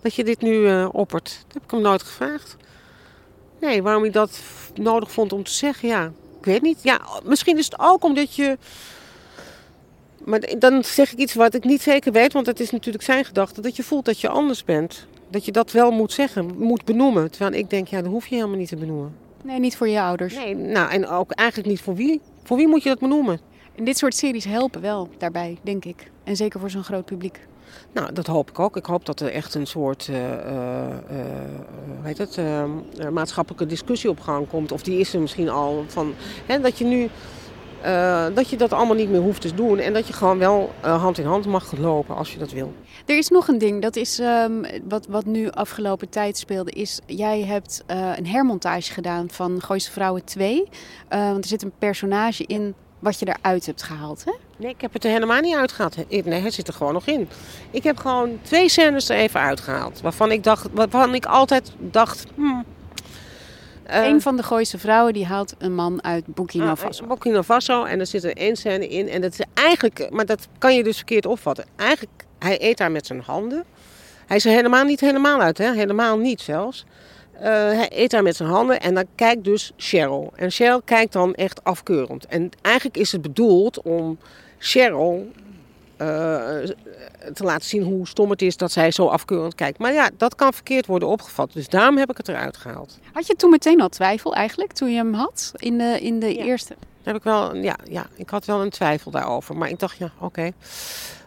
Dat je dit nu eh, oppert. Dat heb ik hem nooit gevraagd. Nee, waarom hij dat nodig vond om te zeggen, ja. Ik weet niet. Ja, misschien is het ook omdat je... Maar dan zeg ik iets wat ik niet zeker weet, want het is natuurlijk zijn gedachte. Dat je voelt dat je anders bent. Dat je dat wel moet zeggen, moet benoemen. Terwijl ik denk, ja, dat hoef je helemaal niet te benoemen. Nee, niet voor je ouders. Nee, nou, en ook eigenlijk niet voor wie. Voor wie moet je dat benoemen? En dit soort series helpen wel daarbij, denk ik. En zeker voor zo'n groot publiek. Nou, dat hoop ik ook. Ik hoop dat er echt een soort eh, eh, eh, het, eh, eh, maatschappelijke discussie op gang komt. Of die is er misschien al. Van, hè, dat je nu dat je dat allemaal niet meer hoeft te doen. En dat je gewoon wel hand in hand mag lopen als je dat wil. Er is nog een ding, dat is ehm, wat, wat nu afgelopen tijd speelde, is jij hebt een hermontage gedaan van Gooise Vrouwen 2. Eh, want er zit een personage in wat je eruit hebt gehaald, hè? Nee, ik heb het er helemaal niet uitgehaald. Nee, hij zit er gewoon nog in. Ik heb gewoon twee scènes er even uitgehaald. Waarvan ik, dacht, waarvan ik altijd dacht... Hmm, eh, een van de Gooise vrouwen die haalt een man uit Burkina ah, Faso. Burkina Faso. En er zit er één scène in. En dat is eigenlijk... Maar dat kan je dus verkeerd opvatten. Eigenlijk, hij eet daar met zijn handen. Hij is er helemaal niet helemaal uit. Hè? Helemaal niet zelfs. Eh, hij eet daar met zijn handen en dan kijkt dus Cheryl. En Cheryl kijkt dan echt afkeurend. En eigenlijk is het bedoeld om Cheryl eh, te laten zien hoe stom het is dat zij zo afkeurend kijkt. Maar ja, dat kan verkeerd worden opgevat. Dus daarom heb ik het eruit gehaald. Had je toen meteen al twijfel eigenlijk, toen je hem had in de, in de Ja. eerste? heb ik wel, ja, ja, ik had wel een twijfel daarover. Maar ik dacht, ja, oké.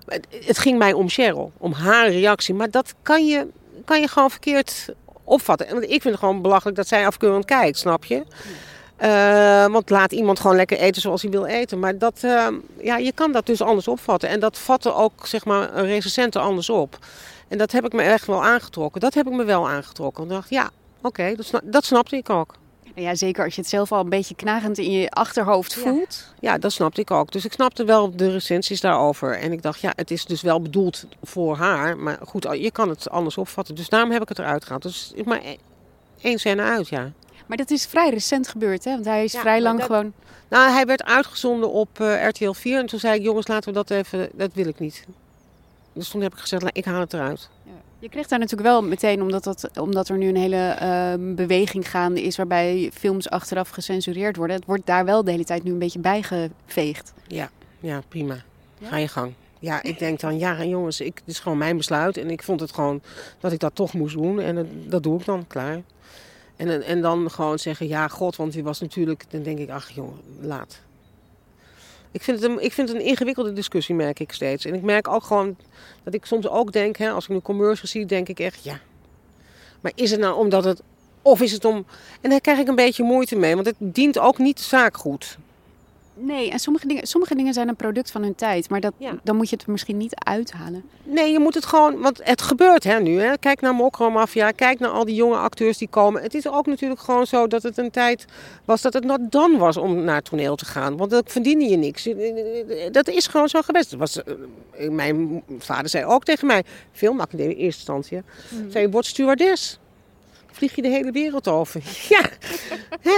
Het, het ging mij om Cheryl, om haar reactie. Maar dat kan je, kan je gewoon verkeerd opvatten. En ik vind het gewoon belachelijk dat zij afkeurend kijkt, snap je? Eh, want laat iemand gewoon lekker eten zoals hij wil eten. Maar dat, eh, ja, je kan dat dus anders opvatten. En dat vatten ook zeg maar, recensenten anders op. En dat heb ik me echt wel aangetrokken. Dat heb ik me wel aangetrokken. Ik dacht, ja, oké, dat, dat snapte ik ook. Nou Ja, zeker als je het zelf al een beetje knagend in je achterhoofd voelt. Ja, dat snapte ik ook. Dus ik snapte wel de recensies daarover. En ik dacht, ja, het is dus wel bedoeld voor haar. Maar goed, je kan het anders opvatten. Dus daarom heb ik het eruit gehaald. Dus maar één- één scène uit, ja. Maar dat is vrij recent gebeurd, hè? Want hij is Ja, vrij lang dat- gewoon... Nou, hij werd uitgezonden op eh, RTL 4. En toen zei ik, jongens, laten we dat even... Dat wil ik niet. Dus toen heb ik gezegd, ik haal het eruit. Je kreeg daar natuurlijk wel meteen, omdat, dat, omdat er nu een hele ehm, beweging gaande is... waarbij films achteraf gecensureerd worden. Het wordt daar wel de hele tijd nu een beetje bijgeveegd. Ja, ja, prima. Ga je gang. Ja, ik denk dan, ja jongens, ik, het is gewoon mijn besluit. En ik vond het gewoon dat ik dat toch moest doen. En dat, dat doe ik dan, klaar. En, en dan gewoon zeggen, ja god, want die was natuurlijk... Dan denk ik, ach jongen, laat. Ik vind, het een, ik vind een ingewikkelde discussie, merk ik steeds. En ik merk ook gewoon dat ik soms ook denk, hè, als ik nu commercials zie, denk ik echt, ja. Maar is het nou omdat het... Of is het om... En daar krijg ik een beetje moeite mee, want het dient ook niet de zaak goed. Nee, en sommige dingen, sommige dingen zijn een product van hun tijd. Maar dat, Ja. dan moet je het er misschien niet uithalen. Nee, je moet het gewoon, want het gebeurt hè, nu. Hè. Kijk naar Mokro Mafia, kijk naar al die jonge acteurs die komen. Het is ook natuurlijk gewoon zo dat het een tijd was dat het not dan was om naar het toneel te gaan. Want dan verdiende je niks. Dat is gewoon zo geweest. Dat was, eh, mijn vader zei ook tegen mij, filmacademie in eerste instantie, hè, zei je, word stewardess. Vlieg je de hele wereld over. [LAUGHS] Ja,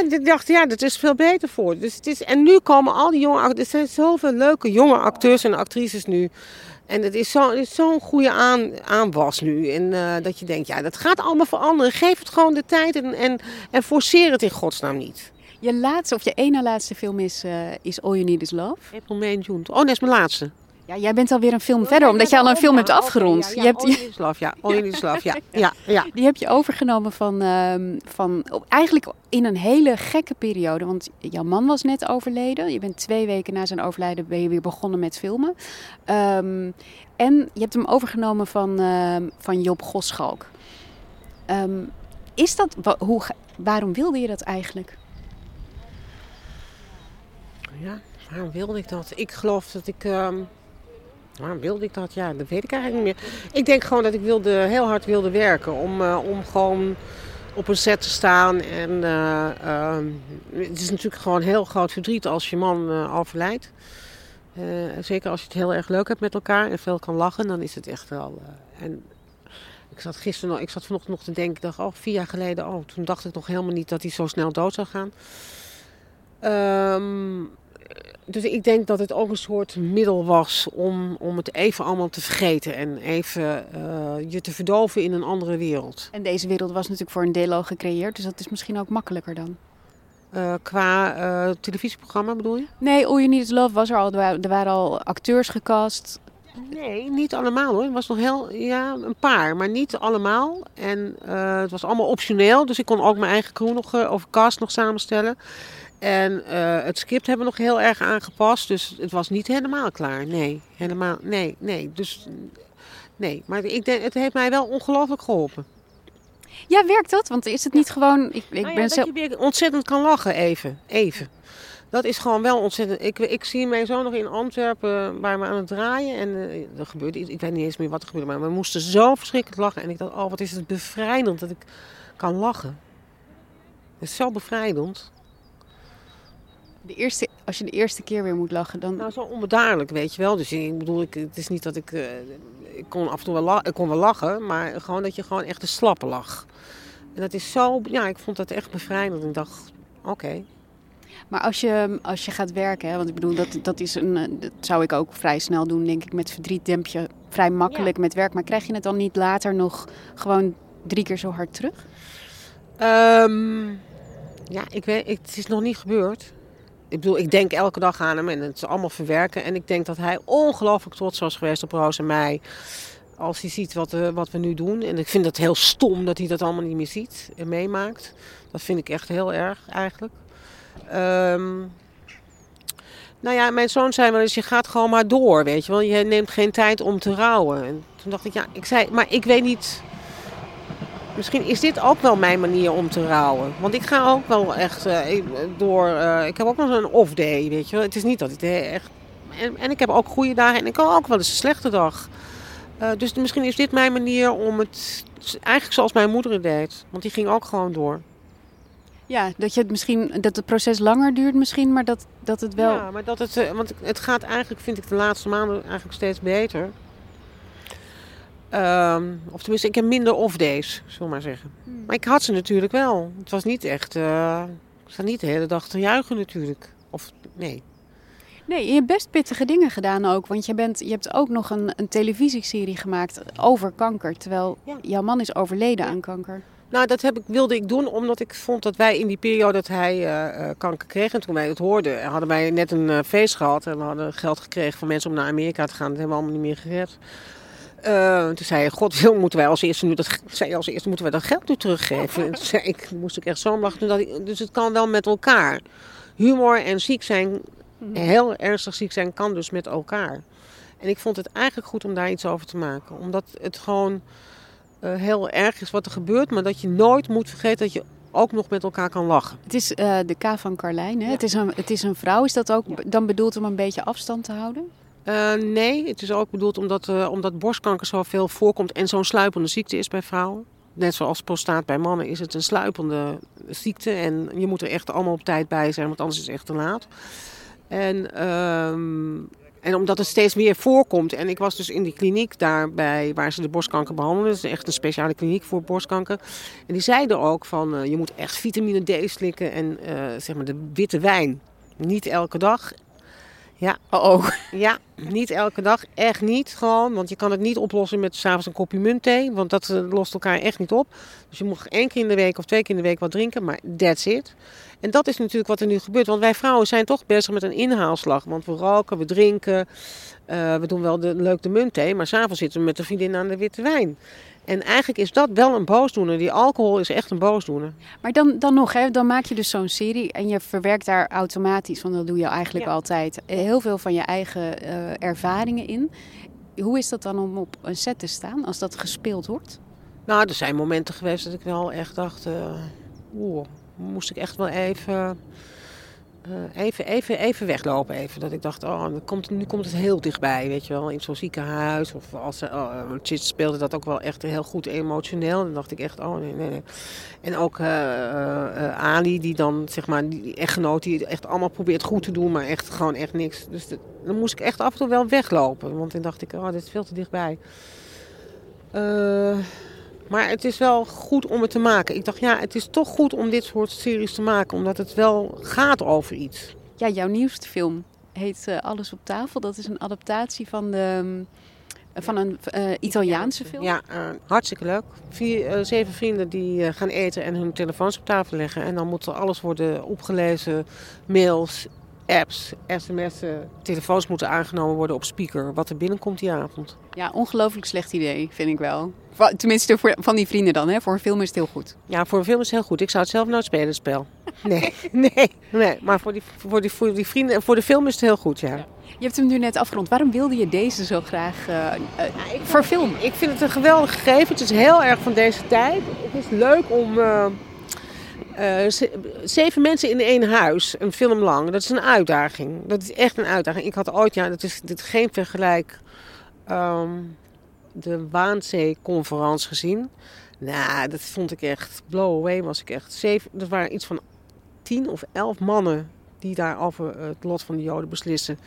ik dacht, ja, dat is veel beter voor. Dus het is, en nu komen al die jonge acteurs. Er zijn zoveel leuke jonge acteurs en actrices nu. En het is zo- zo'n goede aan, aanwas nu. En eh, dat je denkt, ja, dat gaat allemaal veranderen. Geef het gewoon de tijd en, en, en forceer het in godsnaam niet. Je laatste, of je ene laatste film is, eh, is All You Need Is Love. April, May June. Oh, dat is mijn laatste. Ja, jij bent alweer een film verder, omdat je al een film hebt afgerond. Ja, ja, je hebt, All You Need Is Love, ja. [LAUGHS] All You Need Is Love, ja. ja, ja. Die heb je overgenomen van, ehm, van op- eigenlijk in een hele gekke periode. Want jouw man was net overleden. Je bent twee weken na zijn overlijden ben je weer begonnen met filmen. Ehm, en je hebt hem overgenomen van, ehm, van Job Goschalk. Ehm, is dat, wa- hoe, waarom wilde je dat eigenlijk? Ja, waarom wilde ik dat? Ik geloof dat ik. ehm, waarom wilde ik dat? Ja, dat weet ik eigenlijk niet meer. Ik denk gewoon dat ik wilde, heel hard wilde werken. Om, eh, om gewoon op een set te staan. En eh, ehm, het is natuurlijk gewoon heel groot verdriet als je man eh, overlijdt. Zeker als je het heel erg leuk hebt met elkaar en veel kan lachen, dan is het echt wel. en ik zat gisteren ik zat vanochtend nog te denken, ik dacht, oh, vier jaar geleden, oh, toen dacht ik nog helemaal niet dat hij zo snel dood zou gaan. Ehm, dus ik denk dat het ook een soort middel was om, om het even allemaal te vergeten en even eh, je te verdoven in een andere wereld. En deze wereld was natuurlijk voor een deel al gecreëerd, dus dat is misschien ook makkelijker dan. Eh, qua eh, televisieprogramma bedoel je? Nee, All You Need Is Love was er al. Er wa- waren al acteurs gecast. Nee, niet allemaal hoor. Het was nog heel, ja, een paar, maar niet allemaal. En het was allemaal optioneel, dus ik kon ook mijn eigen crew nog, of cast nog samenstellen. En eh, het script hebben we nog heel erg aangepast. Dus het was niet helemaal klaar. Nee, helemaal. Nee, nee. Dus nee. Maar ik denk, het heeft mij wel ongelooflijk geholpen. Ja, werkt dat? Want is het niet gewoon... Ik, ik Nou ja, ben dat je weer ontzettend kan lachen even. Even. Dat is gewoon wel ontzettend. Ik, ik zie mijn zoon nog in Antwerpen waar we aan het draaien. En eh, er gebeurde iets. Ik weet niet eens meer wat er gebeurde. Maar we moesten zo verschrikkelijk lachen. En ik dacht, oh wat is het bevrijdend dat ik kan lachen. Het is zo bevrijdend. De eerste, als je de eerste keer weer moet lachen, dan... Nou, zo onbedaarlijk, weet je wel. Dus ik bedoel, ik, het is niet dat ik... eh, ik kon af en toe wel, la- ik kon wel lachen, maar gewoon dat je gewoon echt een slappe lach. En dat is zo... Ja, ik vond dat echt bevrijdend. Ik dacht, oké. Maar als je, als je gaat werken, hè, want ik bedoel, dat, dat, is een, eh, dat zou ik ook vrij snel doen, denk ik. Met verdriet demp je vrij makkelijk met werk. Maar krijg je het dan niet later nog gewoon drie keer zo hard terug? Ehm, ja, ik weet, het is nog niet gebeurd. Ik bedoel, ik denk elke dag aan hem en het is allemaal verwerken. En ik denk dat hij ongelooflijk trots was geweest op Roos en mij. Als hij ziet wat, we- wat we nu doen. En ik vind het heel stom dat hij dat allemaal niet meer ziet en meemaakt. Dat vind ik echt heel erg eigenlijk. Ehm, nou ja, mijn zoon zei wel eens, je gaat gewoon maar door, weet je wel. Je neemt geen tijd om te rouwen. En toen dacht ik, ja, ik zei, maar ik weet niet... Misschien is dit ook wel mijn manier om te rouwen. Want ik ga ook wel echt eh, door. eh, ik heb ook nog een off day, weet je wel. Het is niet dat ik echt. En, en ik heb ook goede dagen en ik heb ook wel eens een slechte dag. Eh, dus misschien is dit mijn manier om het. Eigenlijk zoals mijn moeder het deed. Want die ging ook gewoon door. Ja, dat, je het misschien, dat het proces langer duurt misschien, maar dat, dat het wel... Ja, maar dat het. want het gaat eigenlijk, vind ik, de laatste maanden eigenlijk steeds beter. Ehm, of tenminste, ik heb minder off days, zullen we maar zeggen. Maar ik had ze natuurlijk wel. Het was niet echt. eh, ik zat niet de hele dag te juichen natuurlijk. Of nee. Nee, je hebt best pittige dingen gedaan ook. Want je, bent, je hebt ook nog een, een televisieserie gemaakt over kanker. Terwijl Ja. jouw man is overleden aan kanker. Nou, dat heb ik, wilde ik doen omdat ik vond dat wij in die periode dat hij eh, eh, kanker kreeg. En toen wij het hoorden, hadden wij net een feest gehad. En we hadden geld gekregen van mensen om naar Amerika te gaan. Dat hebben we allemaal niet meer gered. Eh, toen zei hij, god wil, moeten wij als eerste nu dat, zei als eerste moeten wij dat geld nu teruggeven. En toen zei ik, moest ik echt zo lachen. Dus het kan wel met elkaar. Humor en ziek zijn, heel ernstig ziek zijn, kan dus met elkaar. En ik vond het eigenlijk goed om daar iets over te maken. Omdat het gewoon eh, heel erg is wat er gebeurt. Maar dat je nooit moet vergeten dat je ook nog met elkaar kan lachen. Het is eh, de K van Carlijn. Hè? Het, is een, het is een vrouw. Is dat ook dan bedoeld om een beetje afstand te houden? Eh, nee, het is ook bedoeld omdat, eh, omdat borstkanker zoveel voorkomt en zo'n sluipende ziekte is bij vrouwen. Net zoals prostaat bij mannen is het een sluipende ziekte. En je moet er echt allemaal op tijd bij zijn, want anders is het echt te laat. En, ehm, en omdat het steeds meer voorkomt. En ik was dus in die kliniek daarbij waar ze de borstkanker behandelen. Dat is echt een speciale kliniek voor borstkanker. En die zeiden ook van eh, je moet echt vitamine D slikken en zeg maar de witte wijn. Niet elke dag. Ja, Oh, oh. ja, niet elke dag. Echt niet gewoon. Want je kan het niet oplossen met s'avonds een kopje muntthee. Want dat eh, lost elkaar echt niet op. Dus je mag één keer in de week of twee keer in de week wat drinken. Maar that's it. En dat is natuurlijk wat er nu gebeurt. Want wij vrouwen zijn toch bezig met een inhaalslag. Want we roken, we drinken. eh, we doen wel de, leuk de muntthee. Maar s'avonds zitten we met de vriendin aan de witte wijn. En eigenlijk is dat wel een boosdoener. Die alcohol is echt een boosdoener. Maar dan, dan nog, hè, dan maak je dus zo'n serie en je verwerkt daar automatisch, want dat doe je eigenlijk Ja. altijd, eh, heel veel van je eigen eh, ervaringen in. Hoe is dat dan om op een set te staan als dat gespeeld wordt? Nou, er zijn momenten geweest dat ik wel echt dacht... eh, Oeh, moest ik echt wel even, even, even, even weglopen. Even. Dat ik dacht, oh, nu komt, nu komt het heel dichtbij, weet je wel. In zo'n ziekenhuis. Of als ze, oh, Chit speelde dat ook wel echt heel goed emotioneel. Dan dacht ik echt, oh nee, nee, nee. En ook eh, eh, eh, Ali, die dan, zeg maar, die echtgenoot... die echt allemaal probeert goed te doen, maar echt gewoon echt niks. Dus dan moest ik echt af en toe wel weglopen. Want dan dacht ik, oh, dit is veel te dichtbij. Eh... Maar het is wel goed om het te maken. Ik dacht, ja, het is toch goed om dit soort series te maken, omdat het wel gaat over iets. Ja, jouw nieuwste film heet eh, Alles op tafel. Dat is een adaptatie van, de, mm, van een eh, Italiaanse film. Ja, eh, hartstikke leuk. Vier, zeven vrienden die gaan eten en hun telefoons op tafel leggen. En dan moet er alles worden opgelezen. Mails, apps, sms'en, telefoons moeten aangenomen worden op speaker. Wat er binnenkomt die avond. Ja, ongelooflijk slecht idee, vind ik wel. Tenminste, voor, van die vrienden dan. Hè? Voor een film is het heel goed. Ja, voor een film is het heel goed. Ik zou het zelf nooit spelen, het spel. [LAUGHS] Nee, nee, nee. Maar voor die, voor, die, voor die vrienden en voor de film is het heel goed, ja. Je hebt hem nu net afgerond. Waarom wilde je deze zo graag uh, uh, verfilmen? Ik vind het een geweldig gegeven. Het is heel erg van deze tijd. Het is leuk om uh, zeven mensen in één huis, een film lang. Dat is een uitdaging. Dat is echt een uitdaging. Ik had ooit, ja, dat is, dit geen vergelijk, um, de Waanzee-conferentie gezien. Nou, dat vond ik echt blow away. Was ik echt zeven. Er waren iets van tien of elf mannen die daar over het lot van de Joden beslissen.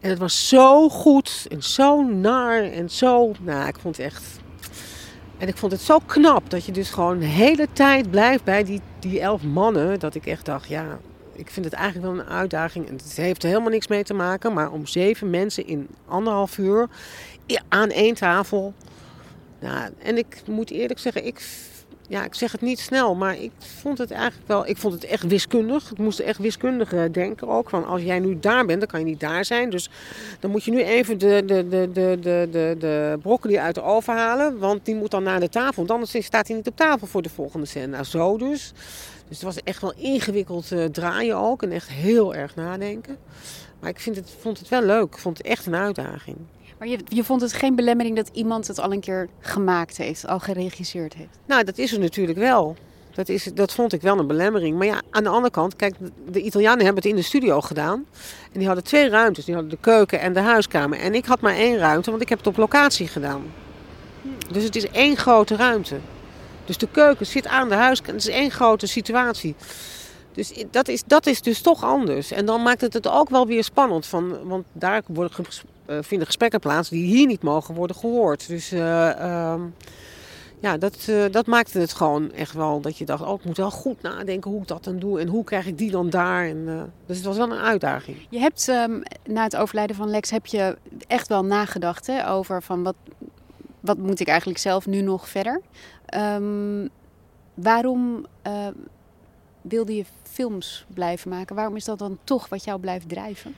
En het was zo goed en zo naar en zo. Nou, ik vond het echt. En ik vond het zo knap dat je dus gewoon de hele tijd blijft bij die, die elf mannen. Dat ik echt dacht, ja, ik vind het eigenlijk wel een uitdaging. En het heeft er helemaal niks mee te maken. Maar om zeven mensen in anderhalf uur aan één tafel. Nou, en ik moet eerlijk zeggen, ik ja, ik zeg het niet snel, maar ik vond het eigenlijk wel. Ik vond het echt wiskundig. Ik moest echt wiskundig denken ook. Van als jij nu daar bent, dan kan je niet daar zijn. Dus dan moet je nu even de, de, de, de, de, de, de broccoli uit de oven halen. Want die moet dan naar de tafel. Want anders staat hij niet op tafel voor de volgende scène. Nou, zo dus. Dus het was echt wel ingewikkeld uh, draaien ook. En echt heel erg nadenken. Maar ik vind het, vond het wel leuk. Ik vond het echt een uitdaging. Maar je, vond het geen belemmering dat iemand het al een keer gemaakt heeft, al geregisseerd heeft? Nou, dat is er natuurlijk wel. Dat, is, dat vond ik wel een belemmering. Maar ja, aan de andere kant, kijk, de Italianen hebben het in de studio gedaan. En die hadden twee ruimtes. Die hadden de keuken en de huiskamer. En ik had maar één ruimte, want ik heb het op locatie gedaan. Dus het is één grote ruimte. Dus de keuken zit aan de huiskamer. Het is één grote situatie. Dus dat is, dat is dus toch anders. En dan maakt het het ook wel weer spannend. Van, want daar worden vinden gesprekken plaats die hier niet mogen worden gehoord. Dus uh, uh, ja, dat, uh, dat maakte het gewoon echt wel dat je dacht, oh, ik moet wel goed nadenken hoe ik dat dan doe en hoe krijg ik die dan daar. En, dus het was wel een uitdaging. Je hebt um, na het overlijden van Lex heb je echt wel nagedacht hè, over van wat, wat moet ik eigenlijk zelf nu nog verder. Um, waarom wilde je films blijven maken? Waarom is dat dan toch wat jou blijft drijven?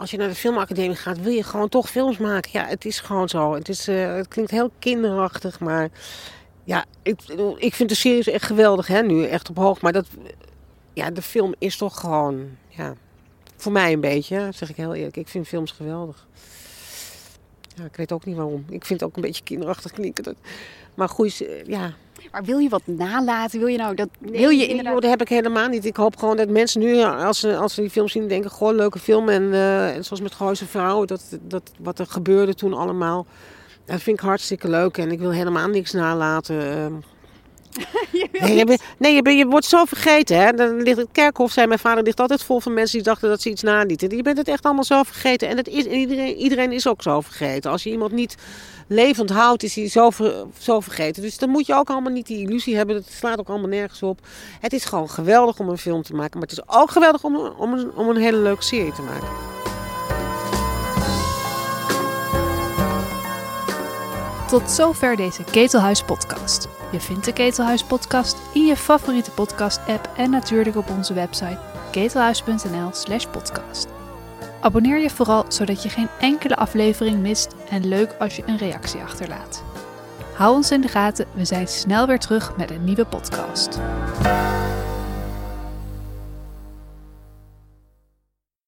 Als je naar de filmacademie gaat, wil je gewoon toch films maken. Ja, het is gewoon zo. Het, is, uh, het klinkt heel kinderachtig, maar ja, ik, ik vind de series echt geweldig, hè, nu echt op hoog. Maar dat, ja, de film is toch gewoon, ja, voor mij een beetje, zeg ik heel eerlijk. Ik vind films geweldig. Ja, ik weet ook niet waarom. Ik vind het ook een beetje kinderachtig klinken. Maar goed, ja, maar wil je wat nalaten? Wil je nou dat? wil je inderdaad... Dat heb ik helemaal niet. Ik hoop gewoon dat mensen nu, als ze, als ze die film zien, denken: gewoon leuke film. En uh, zoals met Gooise Vrouwen, dat, dat, wat er gebeurde toen allemaal. Dat vind ik hartstikke leuk. En ik wil helemaal niks nalaten. Uh, nee, [LAUGHS] je, nee je, je, wordt zo vergeten. Hè? Dan ligt het kerkhof, zei mijn vader, ligt altijd vol van mensen die dachten dat ze iets nalieten. Je bent het echt allemaal zo vergeten. En het is, iedereen, iedereen is ook zo vergeten. Als je iemand niet levend houdt, is hij zo, zo vergeten. Dus dan moet je ook allemaal niet die illusie hebben. Dat slaat ook allemaal nergens op. Het is gewoon geweldig om een film te maken. Maar het is ook geweldig om, om, een, om een hele leuke serie te maken. Tot zover deze Ketelhuis podcast. Je vindt de Ketelhuis podcast in je favoriete podcast app en natuurlijk op onze website ketelhuis.nl/slash podcast. Abonneer je vooral zodat je geen enkele aflevering mist en leuk als je een reactie achterlaat. Hou ons in de gaten, we zijn snel weer terug met een nieuwe podcast.